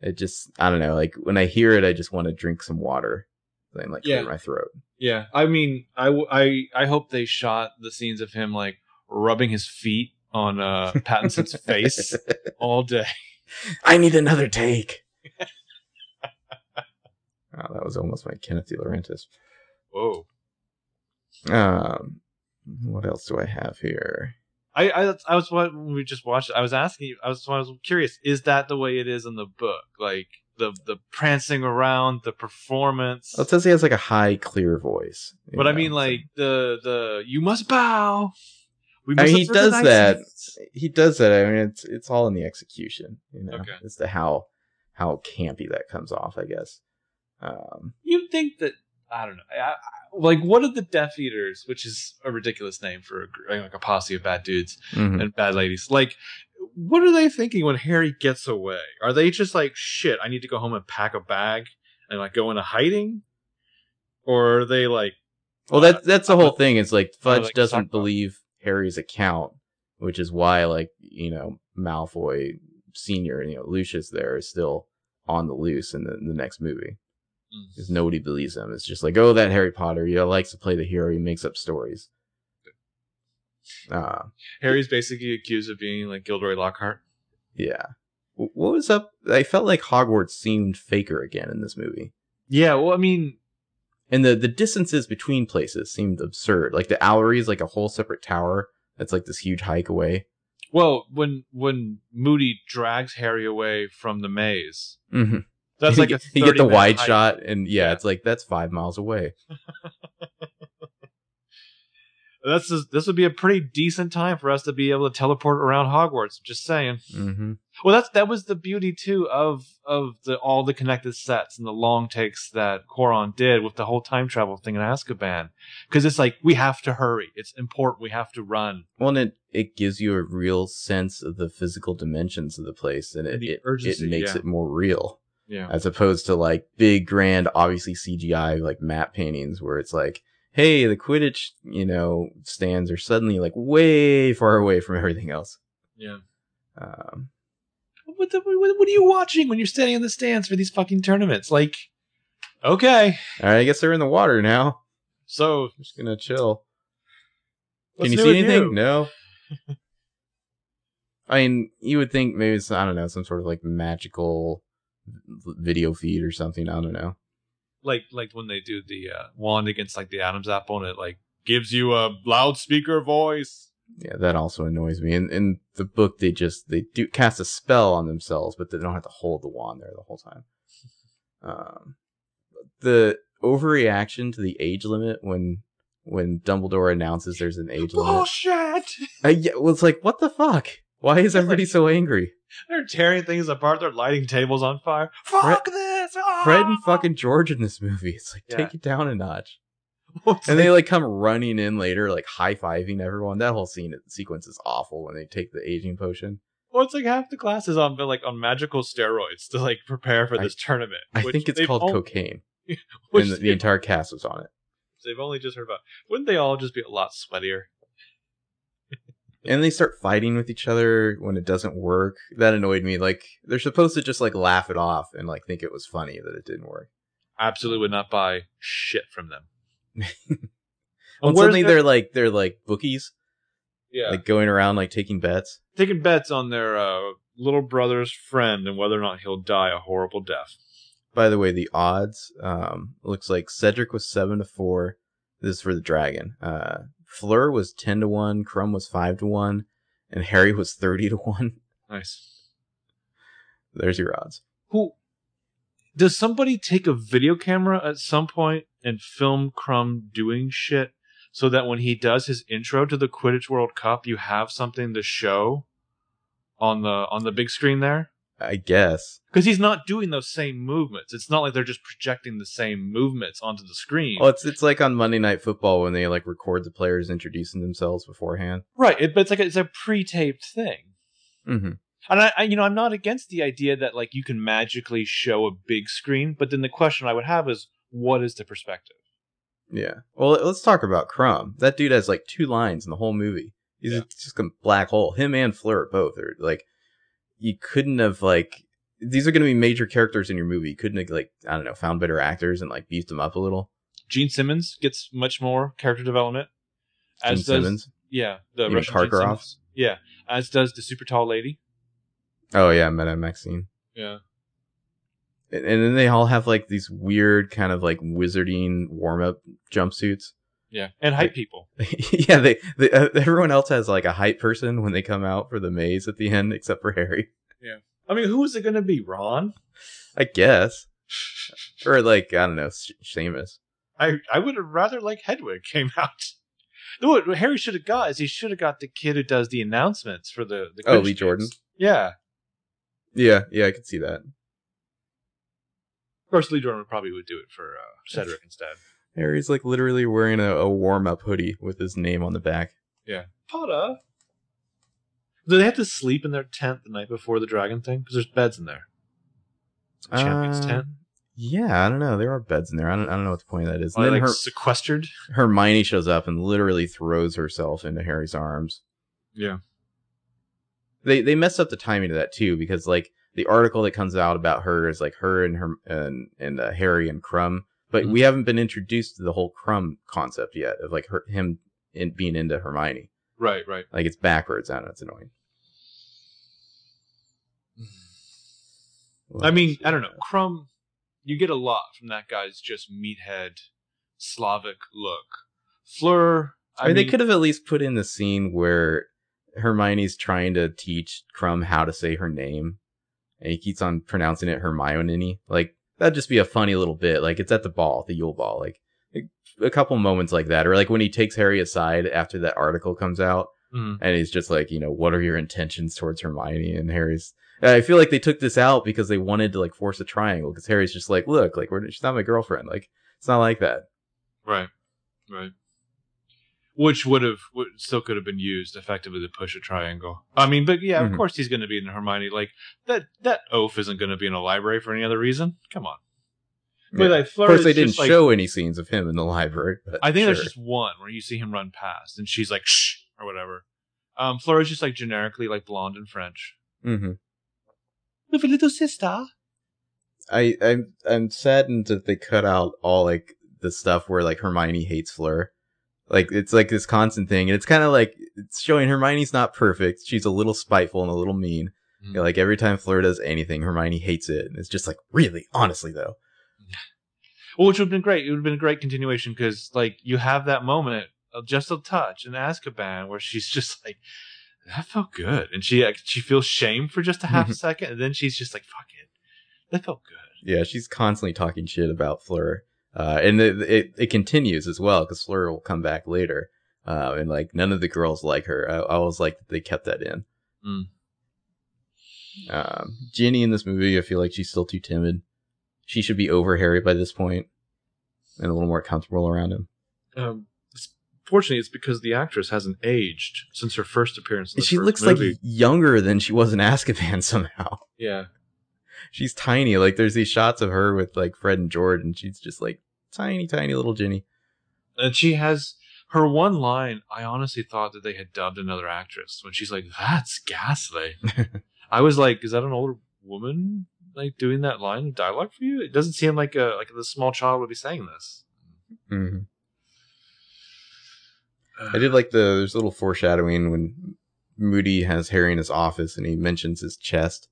It just I don't know. Like when I hear it, I just want to drink some water. Then like Yeah. clear my throat. Yeah, I mean, I I I hope they shot the scenes of him like rubbing his feet on uh Pattinson's face all day. I need another take. Oh, that was almost my Kenneth De Laurentiis. Whoa. Um, what else do I have here? I, I I was when we just watched. I was asking you. I was I was curious. Is that the way it is in the book? Like the the prancing around, the performance. Well, it says he has like a high, clear voice. but I mean, like the the you must bow. We I mean, he does that. he does that. I mean, it's it's all in the execution. You know, Okay. as to how how campy that comes off. I guess. Um, You think that I don't know. I, I, like what are the Death Eaters, which is a ridiculous name for a, like a posse of bad dudes mhm. and bad ladies. Like, what are they thinking when Harry gets away? Are they just like, shit, I need to go home and pack a bag and like go into hiding? Or are they like, Well, that that's the uh, whole thing. It's like Fudge like doesn't believe Harry's account, which is why, like you know, Malfoy Senior, you know, Lucius there is still on the loose in the, in the next movie because nobody believes him. It's just like, oh, that Harry Potter, you know, likes to play the hero. He makes up stories. Uh, Harry's basically accused of being like Gilderoy Lockhart? yeah. What was up? I felt like Hogwarts seemed faker again in this movie. Yeah, well, I mean, And the, the distances between places seemed absurd. Like the Owlery is like a whole separate tower that's like this huge hike away. well, when when Moody drags Harry away from the maze, Mm-hmm. That's like you get the wide hike. shot, and yeah, Yeah. it's like that's five miles away. That's just, this would be a pretty decent time for us to be able to teleport around Hogwarts. Just saying. Mm-hmm. Well, that's that was the beauty too of of the all the connected sets and the long takes that Cuarón did with the whole time travel thing in Azkaban, because it's like we have to hurry. It's important. We have to run. Well, and it it gives you a real sense of the physical dimensions of the place, and it it, it makes yeah. it more real Yeah. as opposed to like big, grand, obviously CGI like map paintings where it's like, hey, the Quidditch, you know, stands are suddenly like way far away from everything else. Yeah. Um, What, the, what what are you watching when you're standing in the stands for these fucking tournaments? Like, okay, all right, I guess they're in the water now. so I'm just gonna chill. what's Can you see anything? you? No. I mean, you would think maybe it's I don't know some sort of like magical video feed or something. I don't know. Like like when they do the uh, wand against like the Adam's apple and it like gives you a loudspeaker voice. Yeah, that also annoys me. In in the book, they just they do cast a spell on themselves, but they don't have to hold the wand there the whole time. Um, the overreaction to the age limit when when Dumbledore announces there's an age limit. Bullshit! Uh, yeah, well, it's like, what the fuck? Why is everybody so angry? They're tearing things apart. They're lighting tables on fire. Fuck this! Ah! Fred and fucking George in this movie. It's like, Yeah. take it down a notch. What's And they like come running in later, like high fiving everyone. That whole scene sequence is awful when they take the aging potion. Well, it's like half the class is on like on magical steroids to like prepare for I- this tournament. I think it's called all- cocaine. which and the, the entire cast was on it. they've only just heard about. Wouldn't they all just be a lot sweatier? And they start fighting with each other when it doesn't work. That annoyed me. Like they're supposed to just like laugh it off and like think it was funny that it didn't work. Absolutely would not buy shit from them. Well, And suddenly their- they're like they're like bookies, yeah, like going around like taking bets. taking bets on their uh, little brother's friend and whether or not he'll die a horrible death. By the way, the odds um, looks like Cedric was seven to four. This is for the dragon. Uh, Fleur was ten to one. Krum was five to one, and Harry was thirty to one. Nice. There's your odds. Who does somebody take a video camera at some point and film Krum doing shit so that when he does his intro to the Quidditch World Cup, you have something to show on the on the big screen there? I guess. Because he's not doing those same movements. It's not like they're just projecting the same movements onto the screen. Well, it's it's like on Monday Night Football when they like record the players introducing themselves beforehand. right, it, but it's like a, it's a pre-taped thing. Mm-hmm. And I, I, you know, I'm not against the idea that like you can magically show a big screen, but then the question I would have is, what is the perspective? Yeah. Well, let's talk about Krum. That dude has like two lines in the whole movie. He's Yeah. just a black hole. Him and Fleur both are like, you couldn't have like, these are going to be major characters in your movie. You couldn't have like, I don't know, found better actors and like beefed them up a little. Gene Simmons gets much more character development. Gene As does Simmons. yeah, the mean Russian Gene Karkaroff? Yeah, as does the super tall lady. Oh yeah, Madame Maxime. Yeah, And, and then they all have like these weird kind of like wizarding warm up jumpsuits. Yeah, and hype people. yeah, they, they uh, everyone else has like a hype person when they come out for the maze at the end, except for Harry. Yeah, I mean, who is it going to be? Ron? I guess, or like I don't know, Seamus. I I would have rather like Hedwig came out. No, What Harry should have got is he should have got the kid who does the announcements for the the Oh, Lee. Jordan. Yeah, Yeah, yeah, I could see that. Of course Lee Jordan probably would do it for uh, Cedric instead. Harry's like literally wearing a, a warm up hoodie with his name on the back. Yeah. Potter. Do they have to sleep in their tent the night before the dragon thing? Because there's beds in there. Champion's Uh, tent. Yeah, I don't know. There are beds in there. I don't. I don't know what the point of that is. Are they then like Her- sequestered? Hermione shows up and literally throws herself into Harry's arms. Yeah. They they messed up the timing of that too because like the article that comes out about her is like her and her and and uh, Harry and Krum, but Mhm. we haven't been introduced to the whole Krum concept yet of like her him in being into Hermione. Right, right. Like it's backwards. I don't know. It's annoying. I mean, I don't know. Krum, you get a lot from that guy's just meathead Slavic look. Fleur, I, I mean, mean, they could have at least put in the scene where Hermione's trying to teach Krum how to say her name, and he keeps on pronouncing it Hermione. Like that'd just be a funny little bit. Like it's at the ball, the Yule Ball. Like a couple moments like that, or like when he takes Harry aside after that article comes out, Mhm. and he's just like, you know, what are your intentions towards Hermione? And Harry's. I feel like they took this out because they wanted to like force a triangle. Because Harry's just like, look, like we're, she's not my girlfriend. Like it's not like that. Right, right. Which would have still could have been used effectively to push a triangle. I mean, but yeah, of Mhm. course he's going to be in Hermione. Like that that oaf isn't going to be in a library for any other reason. Come on. But Yeah. like, Of course, they didn't like- show any scenes of him in the library. But I think sure. there's just one where you see him run past, and she's like shh or whatever. Um, Fleur is just like generically like blonde and French. hmm With a little sister. I I'm I'm saddened that they cut out all like the stuff where like Hermione hates Fleur. Like it's like this constant thing, and it's kind of like it's showing Hermione's not perfect. She's a little spiteful and a little mean. You know, like every time Fleur does anything, Hermione hates it, and it's just like really, honestly though. Well, which would have been great. It would have been a great continuation because, like, you have that moment of just a touch in Azkaban where she's just like, "That felt good," and she like, she feels shame for just a half a second, and then she's just like, "Fuck it, that felt good." Yeah, she's constantly talking shit about Fleur. Uh, and it, it, it continues as well because Fleur will come back later. Uh, and like none of the girls like her. I, I always like that they kept that in. Mm. Um, Ginny in this movie, I feel like she's still too timid. She should be over Harry by this point and a little more comfortable around him. Um, fortunately, it's because the actress hasn't aged since her first appearance. In the she first looks movie. like younger than she was in Azkaban somehow. yeah. She's tiny. Like there's these shots of her with like Fred and George, and she's just like tiny, tiny little Ginny. And she has her one line. I honestly thought that they had dubbed another actress when she's like, "That's ghastly." I was like, "Is that an older woman like doing that line of dialogue for you?" It doesn't seem like a like the small child would be saying this. hmm I did like the there's a little foreshadowing when Moody has Harry in his office and he mentions his chest,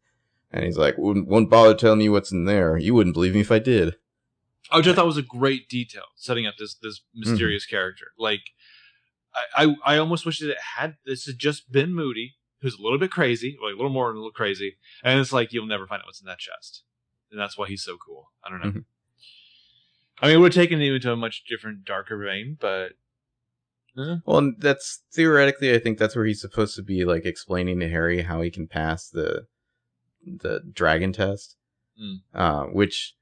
and he's like, "Wouldn't won't bother telling you what's in there. You wouldn't believe me if I did." Which I thought was a great detail, setting up this this mysterious character. Like, I, I I almost wish that it had this had just been Moody, who's a little bit crazy, like a little more than a little crazy, and it's like you'll never find out what's in that chest, and that's why he's so cool. I don't know. Mhm. I mean, it would have taken it into a much different, darker vein, but eh. Well, and that's theoretically, I think that's where he's supposed to be, like explaining to Harry how he can pass the the dragon test. Mm. Uh, which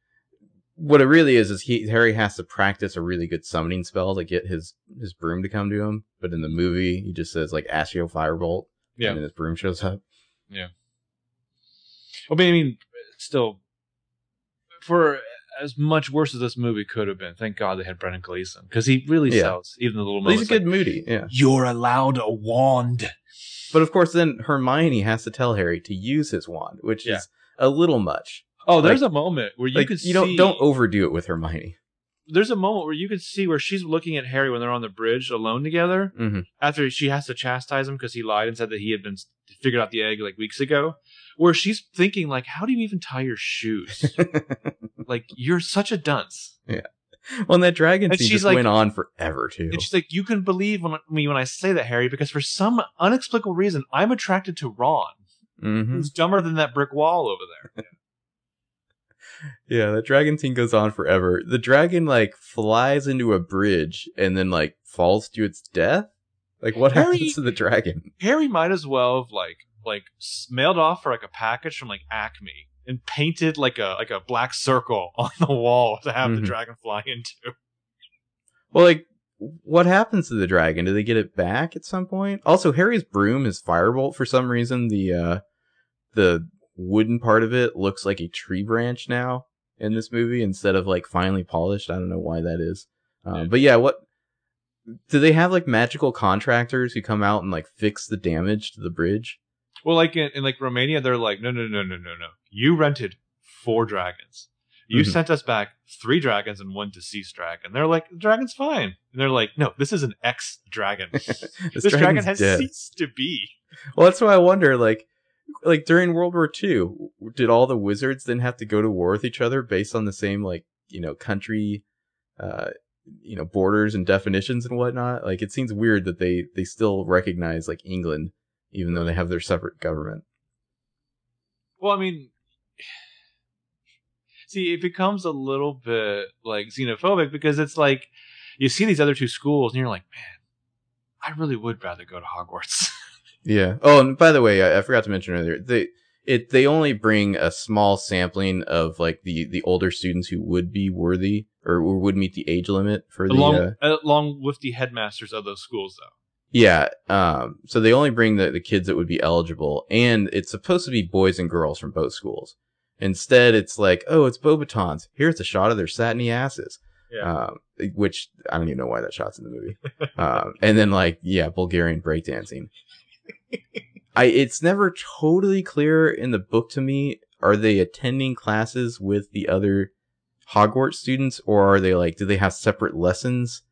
what it really is is he Harry has to practice a really good summoning spell to get his his broom to come to him. But in the movie, he just says like Accio Firebolt, Yeah. and then his broom shows up. I mean, I mean, still, for as much worse as this movie could have been, thank God they had Brendan Gleeson because he really Yeah. sells even the little he's a good like, Moody, yeah. You're allowed a wand. But of course, then Hermione has to tell Harry to use his wand, which Yeah. is a little much. Oh, there's a moment where you like could you don't don't overdo it with Hermione. There's a moment where you could see where she's looking at Harry when they're on the bridge alone together. hmm After she has to chastise him because he lied and said that he had been figured out the egg like weeks ago. Where she's thinking like, how do you even tie your shoes? like you're such a dunce. well, that dragon And scene she's just like- went on forever too. And she's like, you can believe when, me when I say that, Harry, because for some unexplicable reason, I'm attracted to Ron, hmm who's dumber than that brick wall over there. Yeah, that dragon scene goes on forever. The dragon like flies into a bridge and then like falls to its death. Like what Harry- happens to the dragon? Harry might as well have like like mailed off for like a package from like Acme and painted like a like a black circle on the wall to have the Mhm. dragon fly into. Well, like what happens to the dragon? Do they get it back at some point? Also, Harry's broom is firebolt for some reason. The uh the wooden part of it looks like a tree branch now in this movie instead of like finely polished. I don't know why that is. Um, Yeah. But yeah, what do they have like magical contractors who come out and like fix the damage to the bridge? Well, like in, in like Romania, they're like, no, no, no, no, no, no. You rented four dragons. You Mhm. sent us back three dragons and one deceased dragon. They're like, the dragon's fine. And they're like, no, this is an ex dragon. This, this dragon has dead. ceased to be. Well, that's why I wonder, like, like during World War II, did all the wizards then have to go to war with each other based on the same, like, you know, country, uh, you know, borders and definitions and whatnot? Like, it seems weird that they they still recognize like England, even though they have their separate government. Well, I mean, see, it becomes a little bit like xenophobic because it's like you see these other two schools and you're like, man, I really would rather go to Hogwarts. Yeah. Oh, and by the way, I, I forgot to mention earlier they it they only bring a small sampling of like the the older students who would be worthy or, would meet the age limit for the along, uh, along with the headmasters of those schools, though. Yeah. Um, so they only bring the, the kids that would be eligible, and it's supposed to be boys and girls from both schools. Instead, it's like, oh, it's Beauxbatons. Here's a shot of their satiny asses. Yeah. Um, which I don't even know why that shot's in the movie. um, and then like, yeah, Bulgarian breakdancing. I it's never totally clear in the book to me. Are they attending classes with the other Hogwarts students, or are they like, do they have separate lessons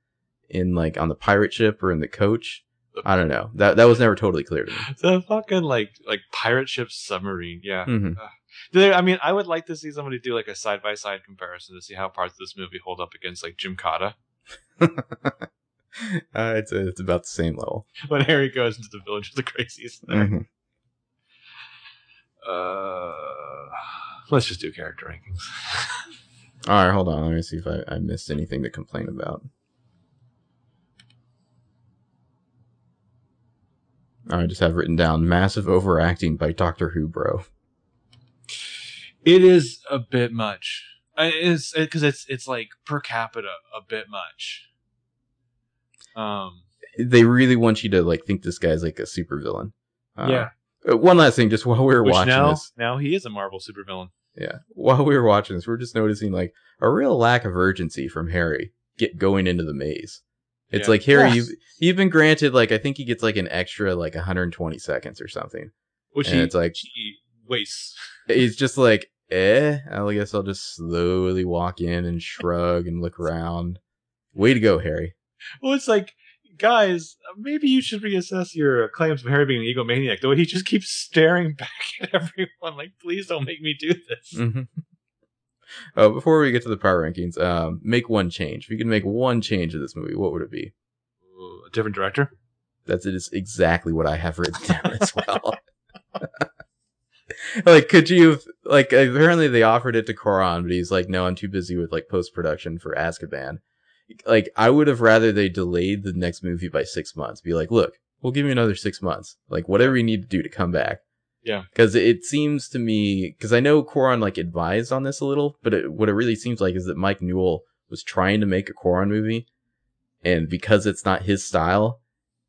in like on the pirate ship or in the coach? I don't know. That that was never totally clear to me. The fucking like like pirate ship submarine, yeah. hmm There, I mean, I would like to see somebody do like a side by side comparison to see how parts of this movie hold up against like Gymkata uh, it's it's about the same level. when Harry goes into the village of the crazies. There. Mhm. Uh, let's just do character rankings. All right, hold on. Let me see if I, I missed anything to complain about. I just have written down massive overacting by Doctor Who, bro. It is a bit much. Uh, It's because it's it's like per capita a bit much. Um. They really want you to like think this guy's like a supervillain. Uh, yeah. uh, One last thing, just while we were Which watching now this, now he is a Marvel supervillain. yeah, while we were watching this, we're just noticing like a real lack of urgency from Harry get going into the maze. It's Yeah. like Harry, Yes. you've you've been granted like I think he gets like an extra like 120 seconds or something. Which And he, it's like- he wastes. He's just like, eh. I guess I'll just slowly walk in and shrug and look around. Way to go, Harry. Well, it's like, guys, maybe you should reassess your claims of Harry being an egomaniac. The way he just keeps staring back at everyone, like, please don't make me do this. hmm Oh, before we get to the power rankings, um, make one change. If you could make one change in this movie, what would it be? A different director. That's it is exactly what I have written down as well. like, could you like? Apparently, they offered it to Cuarón, but he's like, "No, I'm too busy with like post production for Azkaban." Like, I would have rather they delayed the next movie by six months. Be like, "Look, we'll give you another six months. Like, whatever you need to do to come back." Yeah. Because it seems to me, because I know Cuarón like advised on this a little, but it, what it really seems like is that Mike Newell was trying to make a Cuarón movie, and because it's not his style,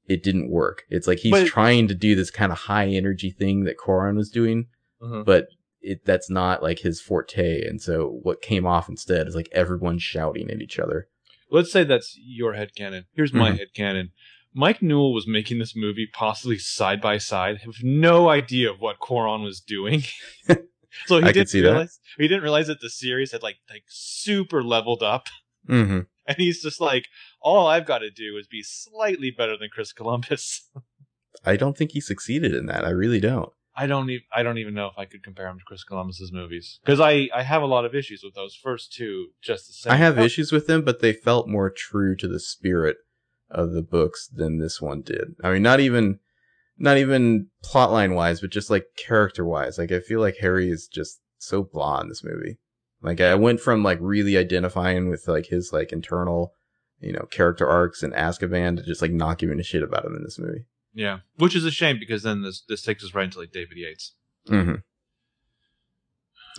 it didn't work. It's like he's But- trying to do this kind of high energy thing that Cuarón was doing, Uh-huh. but it that's not like his forte. And so what came off instead is like everyone shouting at each other. Let's say that's your head headcanon. Here's my Mhm. headcanon. Mike Newell was making this movie possibly side by side, have no idea of what Cuarón was doing. so he didn't see that. realize he didn't realize that the series had like like super leveled up. Mm-hmm. And he's just like, all I've got to do is be slightly better than Chris Columbus. I don't think he succeeded in that. I really don't. I don't even I don't even know if I could compare him to Chris Columbus's movies because I I have a lot of issues with those first two just the same. I have issues with them, but they felt more true to the spirit of the books than this one did. I mean, not even, not even plotline wise, but just like character wise. Like I feel like Harry is just so blah in this movie. Like I went from like really identifying with like his like internal, you know, character arcs and Azkaban to just like not giving a shit about him in this movie. Yeah, which is a shame because then this this takes us right into like David Yates. Mm-hmm.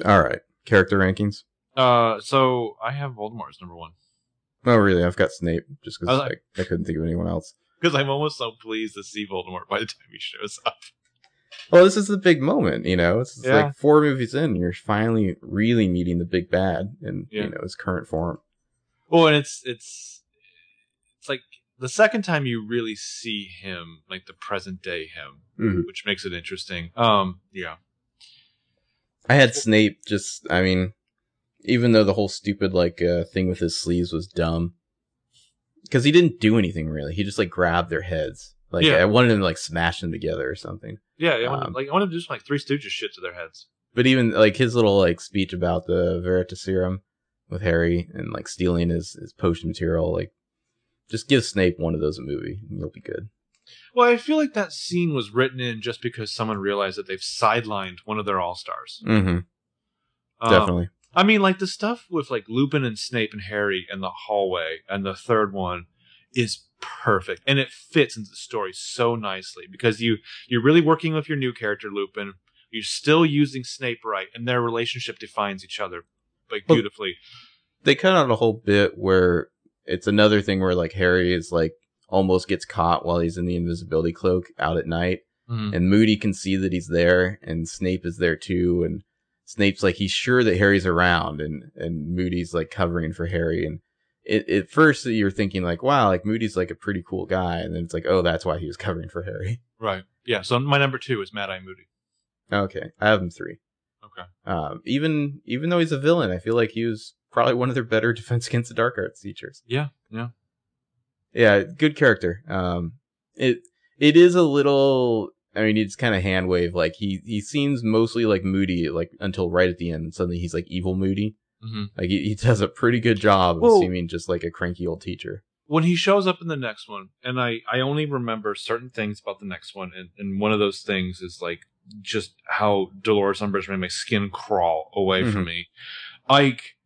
All right, character rankings. Uh, so I have Voldemort as number one Oh, really? I've got Snape just I because like- I, I couldn't think of anyone else. because I'm almost so pleased to see Voldemort by the time he shows up. Well, this is the big moment, you know. It's, Yeah. like four movies in, you're finally really meeting the big bad in Yeah. you know his current form. Oh, and it's it's it's like the second time you really see him, like the present day him, Mhm. which makes it interesting. Um, yeah, I had Snape just, I mean, even though the whole stupid like uh, thing with his sleeves was dumb, because he didn't do anything really. He just like grabbed their heads. Like Yeah. I wanted him to like smash them together or something. yeah. I want Um, like I want to do some like Three Stooges shit to their heads. But even like his little like speech about the Veritaserum with Harry and like stealing his his potion material, like just give Snape one of those a movie and you'll be good. Well, I feel like that scene was written in just because someone realized that they've sidelined one of their all stars. Mm-hmm. Definitely. I mean, like the stuff with like Lupin and Snape and Harry in the hallway, and the third one is perfect, and it fits into the story so nicely because you you're really working with your new character Lupin. You're still using Snape right, and their relationship defines each other like Well- beautifully. they cut out a whole bit where it's another thing where like Harry is like almost gets caught while he's in the invisibility cloak out at night Mhm. and Moody can see that he's there and Snape is there too and Snape's like he's sure that Harry's around and and Moody's like covering for Harry and it, at first you're thinking like wow like Moody's like a pretty cool guy and then it's like oh that's why he was covering for Harry. Right. Yeah. So my number two is Mad Eye Moody. Okay, I have him 3. Okay. Um even even though he's a villain I feel like he was probably one of their better defense against the dark arts teachers. Yeah. Yeah. yeah, good character. Um, it it is a little. I mean, it's kind of hand wave. Like he he seems mostly like moody, like until right at the end. Suddenly he's like evil moody. hmm Like he, he does a pretty good job of Well- seeming just like a cranky old teacher. when he shows up in the next one, and I, I only remember certain things about the next one, and, and one of those things is like just how Dolores Umbridge made my skin crawl away from Mhm. me. Like,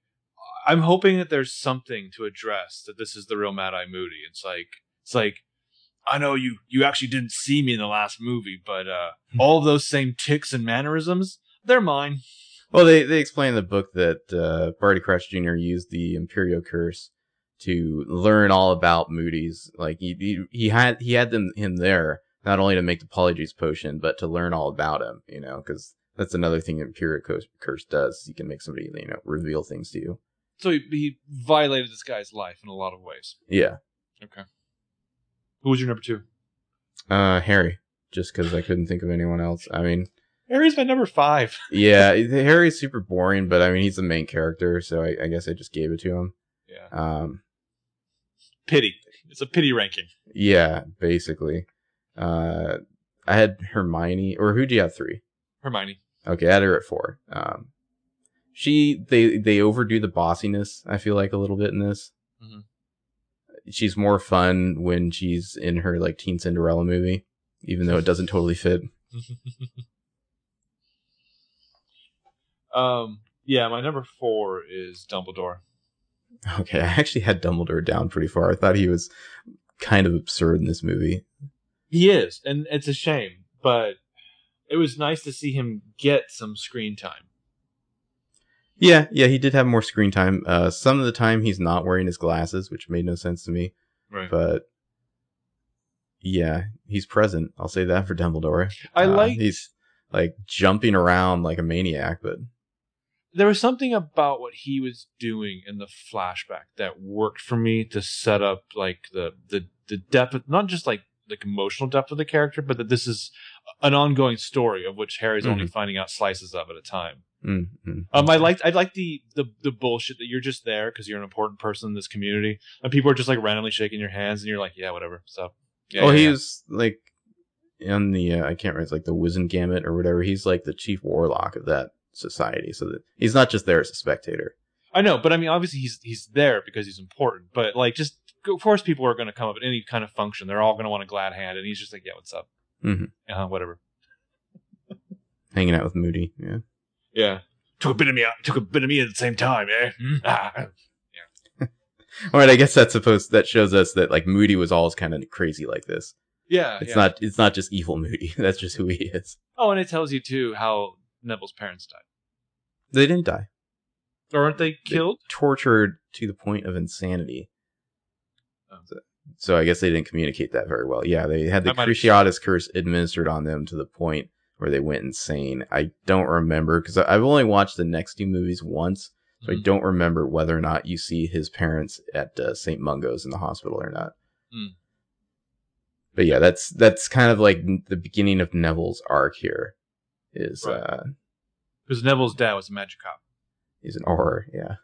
I'm hoping that there's something to address that this is the real Mad Eye Moody. It's like it's like I know you you actually didn't see me in the last movie, but uh, all of those same ticks and mannerisms, they're mine. Well, they they explain in the book that uh, Barty Crouch Jr. used the Imperio Curse to learn all about Moody's. Like he he, he had he had them him there not only to make the Polyjuice potion, but to learn all about him. You know, because that's another thing the Imperio Curse, Curse does. You can make somebody you know reveal things to you. So he, he violated this guy's life in a lot of ways. Yeah. Okay. Who was your number two? Uh, Harry. Just because I couldn't think of anyone else. I mean, Harry's my number five. yeah, Harry's super boring, but I mean, he's the main character, so I, I guess I just gave it to him. Yeah. Um, Pity. It's a pity ranking. yeah, basically. Uh, I had Hermione, or who do you have three? Hermione. Okay, I had her at four. Um, she they they overdo the bossiness. I feel like a little bit in this. Mhm. She's more fun when she's in her like teen Cinderella movie, even though it doesn't totally fit. um. Yeah, my number four is Dumbledore. Okay, I actually had Dumbledore down pretty far. I thought he was kind of absurd in this movie. He is, and it's a shame, but it was nice to see him get some screen time. Yeah, yeah, he did have more screen time. Uh, some of the time he's not wearing his glasses, which made no sense to me. Right. But yeah, he's present. I'll say that for Dumbledore. I Uh, like he's like jumping around like a maniac, but there was something about what he was doing in the flashback that worked for me to set up like the the the depth, of, not just like like emotional depth of the character, but that this is an ongoing story of which Harry's only finding out slices of at a time. Mm, mm. Um, I liked I like the the the bullshit that you're just there because you're an important person in this community, and people are just like randomly shaking your hands, and you're like, yeah, whatever. So, yeah, oh, yeah, he yeah. was like in the uh, I can't remember, it's like the Wizengamot or whatever. He's like the chief warlock of that society, so that he's not just there as a spectator. I know, but I mean, obviously he's he's there because he's important. But like, just of course, people are going to come up at any kind of function. They're all going to want a glad hand, and he's just like, yeah, what's up? Mhm. Uh, whatever. Hanging out with Moody, yeah. Yeah. Took a bit of me out. Took a bit of me at the same time, eh? Hmm? Ah. All right, I guess that's supposed that shows us that like Moody was always kind of crazy like this. Yeah. It's yeah. not it's not just evil Moody. That's just who he is. Oh, and it tells you too how Neville's parents died, They didn't die. or aren't they killed? Tortured to the point of insanity. Oh. So, so I guess they didn't communicate that very well. Yeah, they had the I might have- Cruciatus curse administered on them to the point where they went insane. I don't remember because I've only watched the next two movies once, so I Mhm. don't remember whether or not you see his parents at uh, St. Mungo's in the hospital or not. Hmm. But yeah, that's that's kind of like the beginning of Neville's arc here. Is Right. uh Because Neville's dad was a magic cop. He's an Auror, yeah.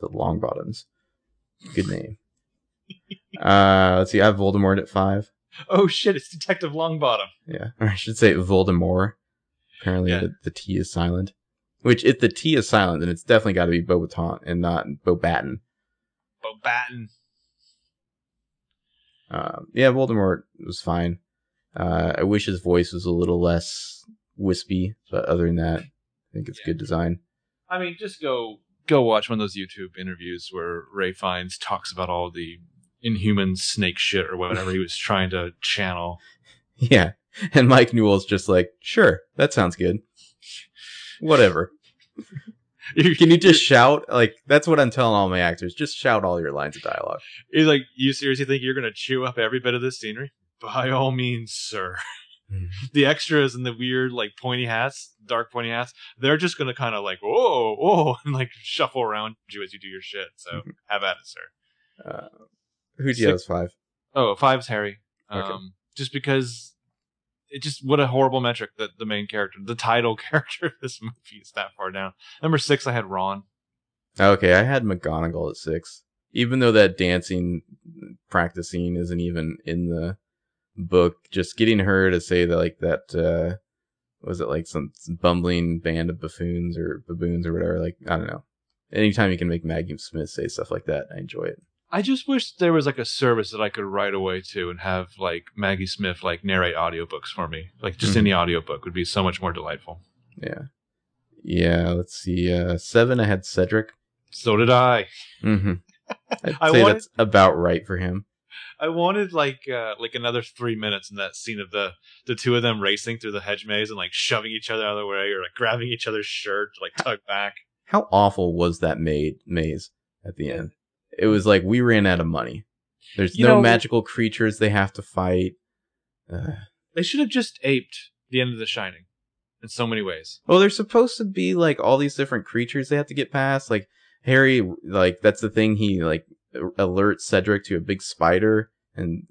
The Longbottoms. Good name. uh let's see, I have Voldemort at five. Oh shit! It's Detective Longbottom. Yeah. Or I should say Voldemort. Apparently Yeah. the, the T is silent. Which if the T is silent, then it's definitely gotta be Bobaton and not Bobaton. Bo Batten. Um yeah, Voldemort was fine. Uh I wish his voice was a little less wispy, but other than that, I think it's Yeah. good design. I mean, just go go watch one of those YouTube interviews where Ralph Fiennes talks about all the inhuman snake shit or whatever he was trying to channel. Yeah. And Mike Newell's just like, sure, that sounds good. Whatever. Can you just shout? Like, that's what I'm telling all my actors. Just shout all your lines of dialogue. He's like, you seriously think you're gonna chew up every bit of this scenery? By all means, sir. the extras and the weird like pointy hats, dark pointy hats, they're just gonna kind of like whoa, whoa, and like shuffle around you as you do your shit. So have at it, sir. Uh, who do you have five? Oh, five's Harry. Um, Okay. just because it just what a horrible metric that the main character, the title character of this movie is that far down. Number six, I had Ron. Okay, I had McGonagall at six. Even though that dancing practice scene isn't even in the book, just getting her to say that, like, that, uh, was it like some bumbling band of buffoons or baboons or whatever? Like, I don't know. Anytime you can make Maggie Smith say stuff like that, I enjoy it. I just wish there was like a service that I could write away to and have like Maggie Smith like narrate audiobooks for me. Like just Mhm. any audiobook would be so much more delightful. Yeah. Yeah, let's see. Uh, seven, I had Cedric. So did I. Mm-hmm. I'd I say wanted- that's about right for him. I wanted like uh, like another three minutes in that scene of the the two of them racing through the hedge maze and like shoving each other out of the way or like grabbing each other's shirt to like tug back. How awful was that maid maze at the end? It was like we ran out of money. There's You no know- magical creatures they have to fight. Uh, They should have just aped the end of The Shining in so many ways. well, there's supposed to be like all these different creatures they have to get past. Like Harry, like that's the thing. He like alerts Cedric to a big spider, and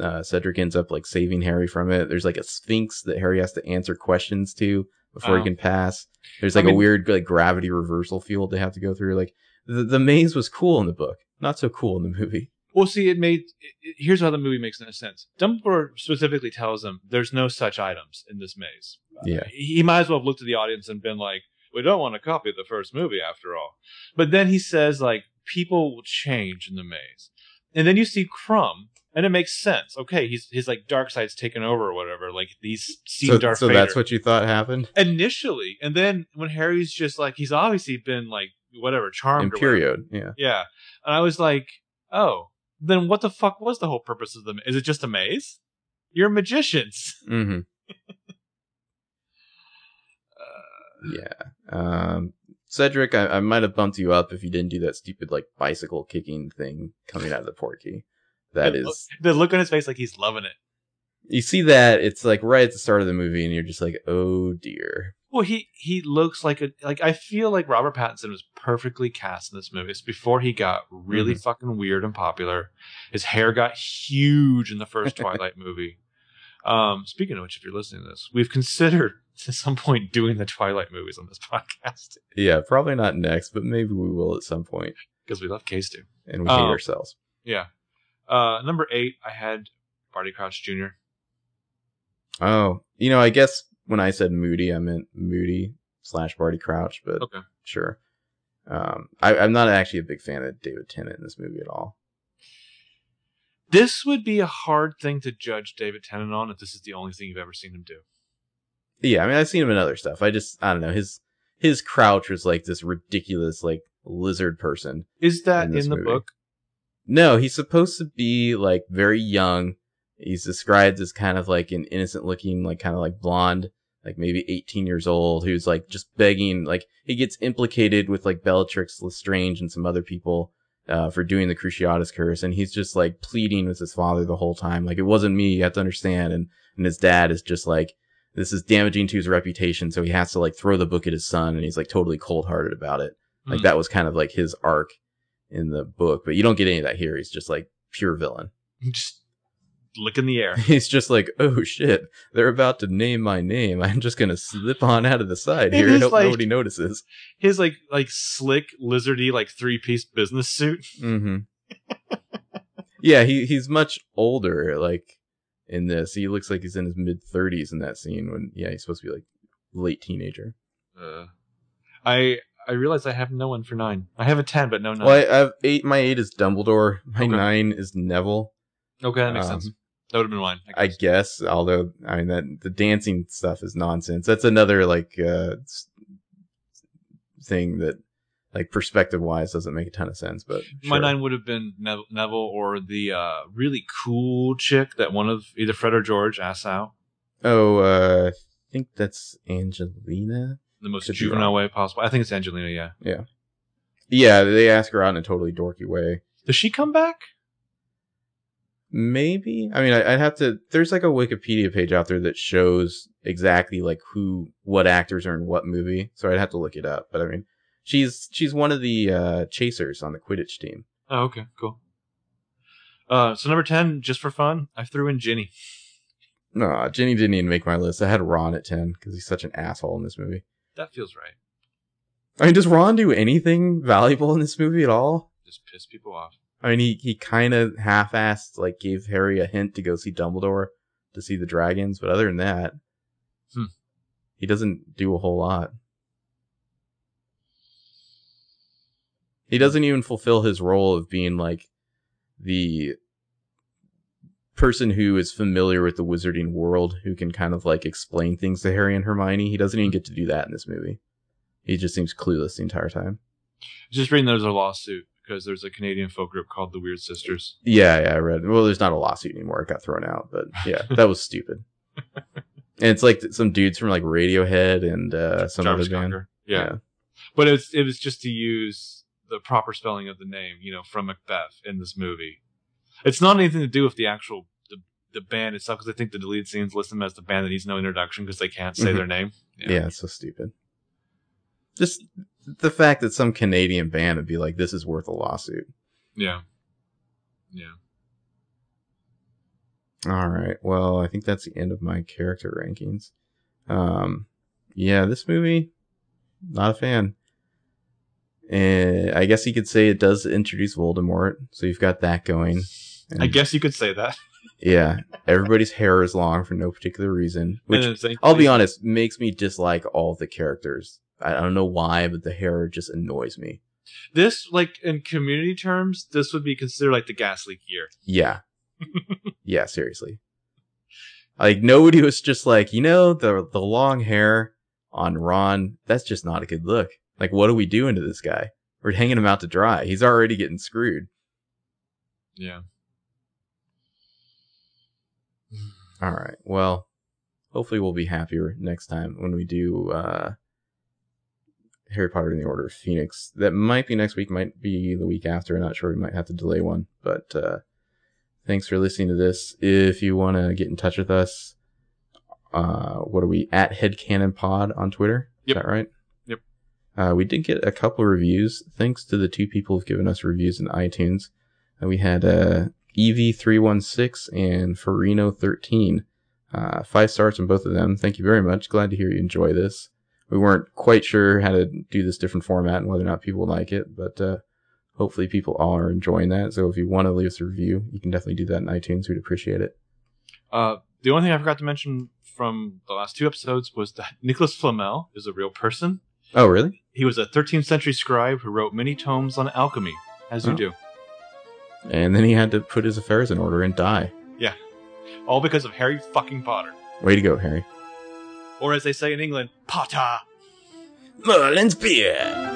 uh, Cedric ends up like saving Harry from it. There's like a sphinx that Harry has to answer questions to before Oh. he can pass. There's I like a weird like gravity reversal field they have to go through. Like the the maze was cool in the book, not so cool in the movie. Well, see, it made. It, here's how the movie makes no sense. Dumbledore specifically tells them there's no such items in this maze. Yeah. He might as well have looked at the audience and been like, "We don't want to copy the first movie after all." But then he says like, "People will change in the maze," and then you see Krum, and it makes sense. Okay, he's his like dark side's taken over or whatever. Like he's seen So, Darth so Vader that's what you thought happened. initially, and then when Harry's just like, he's obviously been like whatever charmed. or whatever. Yeah. Yeah. And I was like, oh, then what the fuck was the whole purpose of the Is it just a maze? You're magicians. Mm-hmm. Uh, Yeah. Um, Cedric, I, I might have bumped you up if you didn't do that stupid like bicycle kicking thing coming out of the portkey. That the, is, the look on his face like he's loving it. you see that it's like right at the start of the movie, and you're just like, oh dear. Well, he he looks like a like I feel like Robert Pattinson was perfectly cast in this movie. It's before he got really Mhm. fucking weird and popular. His hair got huge in the first Twilight movie. Um, speaking of which, if you're listening to this, we've considered at some point doing the Twilight movies on this podcast Yeah, probably not next, but maybe we will at some point, because we love Case too. and we hate Um, ourselves. Yeah. Uh, number eight, I had Barty Crouch Jr. Oh, you know, I guess when I said Moody, I meant Moody slash Barty Crouch, but Okay. sure. Um, I, I'm not actually a big fan of David Tennant in this movie at all. This would be a hard thing to judge David Tennant on if this is the only thing you've ever seen him do. Yeah, I mean, I've seen him in other stuff. I just, I don't know, his his Crouch was like this ridiculous, like lizard person. Is that In in, the movie. book? No, he's supposed to be like very young. He's described as kind of like an innocent looking, like kind of like blonde, like maybe 18 years old, who's like just begging, like he gets implicated with like Bellatrix Lestrange and some other people uh, for doing the Cruciatus curse. And he's just like pleading with his father the whole time. Like it wasn't me, you have to understand. And, and his dad is just like, this is damaging to his reputation. So he has to like throw the book at his son and he's like totally cold hearted about it. Like Hmm. that was kind of like his arc in the book, but you don't get any of that here. He's just like pure villain. Just look in the air. He's just like, oh shit, they're about to name my name. I'm just gonna slip on out of the side here is hope like- nobody notices. His like like slick lizardy like three piece business suit. hmm yeah, he he's much older. Like in this, he looks like he's in his mid 30s in that scene. When yeah, he's supposed to be like late teenager. Uh, I I realize I have no one for nine. I have a ten, but no nine. Well, I, I have eight. My eight is Dumbledore. My Okay. nine is Neville. okay, that makes Um, sense. That would have been mine. I guess. guess, although I mean that the dancing stuff is nonsense. That's another like uh thing that like perspective wise doesn't make a ton of sense, but My sure. nine would have been Nev- Neville or the uh, really cool chick that one of either Fred or George asks out Oh, uh I think that's Angelina. the most Could juvenile way possible. I think it's Angelina. Yeah. Yeah. Yeah, they ask her out in a totally dorky way. Does she come back? Maybe. I mean, I, I'd have to. There's like a Wikipedia page out there that shows exactly like who, what actors are in what movie. So I'd have to look it up. But I mean, she's she's one of the uh, chasers on the Quidditch team. Oh, okay, cool. Uh, so number ten, just for fun, I threw in Ginny. No, Ginny didn't even make my list. I had Ron at ten because he's such an asshole in this movie. That feels right. I mean, does Ron do anything valuable in this movie at all? Just piss people off. I mean, he he kind of half-assed like gave Harry a hint to go see Dumbledore to see the dragons, but other than that, Hmm. he doesn't do a whole lot. He doesn't even fulfill his role of being like the person who is familiar with the wizarding world, who can kind of like explain things to Harry and Hermione. He doesn't even get to do that in this movie. He just seems clueless the entire time. Just reading there's a lawsuit because there's a Canadian folk group called the Weird Sisters. Yeah, yeah, I read. Well, there's not a lawsuit anymore. It got thrown out, but yeah, that was stupid. And it's like some dudes from like Radiohead and uh, some Jarvis other band. Cocker. Yeah. but it's it was just to use the proper spelling of the name, you know, from Macbeth in this movie. It's not anything to do with the actual the, the band itself because I think the deleted scenes list them as the band that needs no introduction because they can't say Mhm. their name. Yeah. it's so stupid. Just the fact that some Canadian band would be like, "This is worth a lawsuit." yeah, yeah. All right. Well, I think that's the end of my character rankings. Um, yeah, this movie, not a fan. And I guess you could say it does introduce Voldemort, so you've got that going. And I guess you could say that. Yeah, everybody's hair is long for no particular reason, which I'll be honest makes me dislike all the characters. I don't know why, but the hair just annoys me. This, like in community terms, this would be considered like the gas leak year. Yeah. yeah, seriously. Like nobody was just like, you know, the the long hair on Ron, that's just not a good look. Like what are we doing to this guy? We're hanging him out to dry. He's already getting screwed. Yeah. All right. Well, hopefully we'll be happier next time when we do uh Harry Potter and the Order of Phoenix. That might be next week, might be the week after. I'm not sure. We might have to delay one. But uh thanks for listening to this. If you want to get in touch with us, uh what are we at Headcanon Pod on Twitter? Yep. Is that right? Yep. Uh, we did get a couple reviews. Thanks to the two people who've given us reviews in iTunes. Uh, we had uh, EV316 and Farino13. Uh, five stars on both of them. Thank you very much. Glad to hear you enjoy this. We weren't quite sure how to do this different format and whether or not people like it, but uh, hopefully people are enjoying that. So if you want to leave us a review, you can definitely do that in iTunes. We'd appreciate it. Uh, the only thing I forgot to mention from the last two episodes was that Nicholas Flamel is a real person. Oh, really? He was a 13th century scribe who wrote many tomes on alchemy, as you Oh. do. And then he had to put his affairs in order and die. Yeah. All because of Harry fucking Potter. Way to go, Harry. Or as they say in England, Potter. Merlin's beer.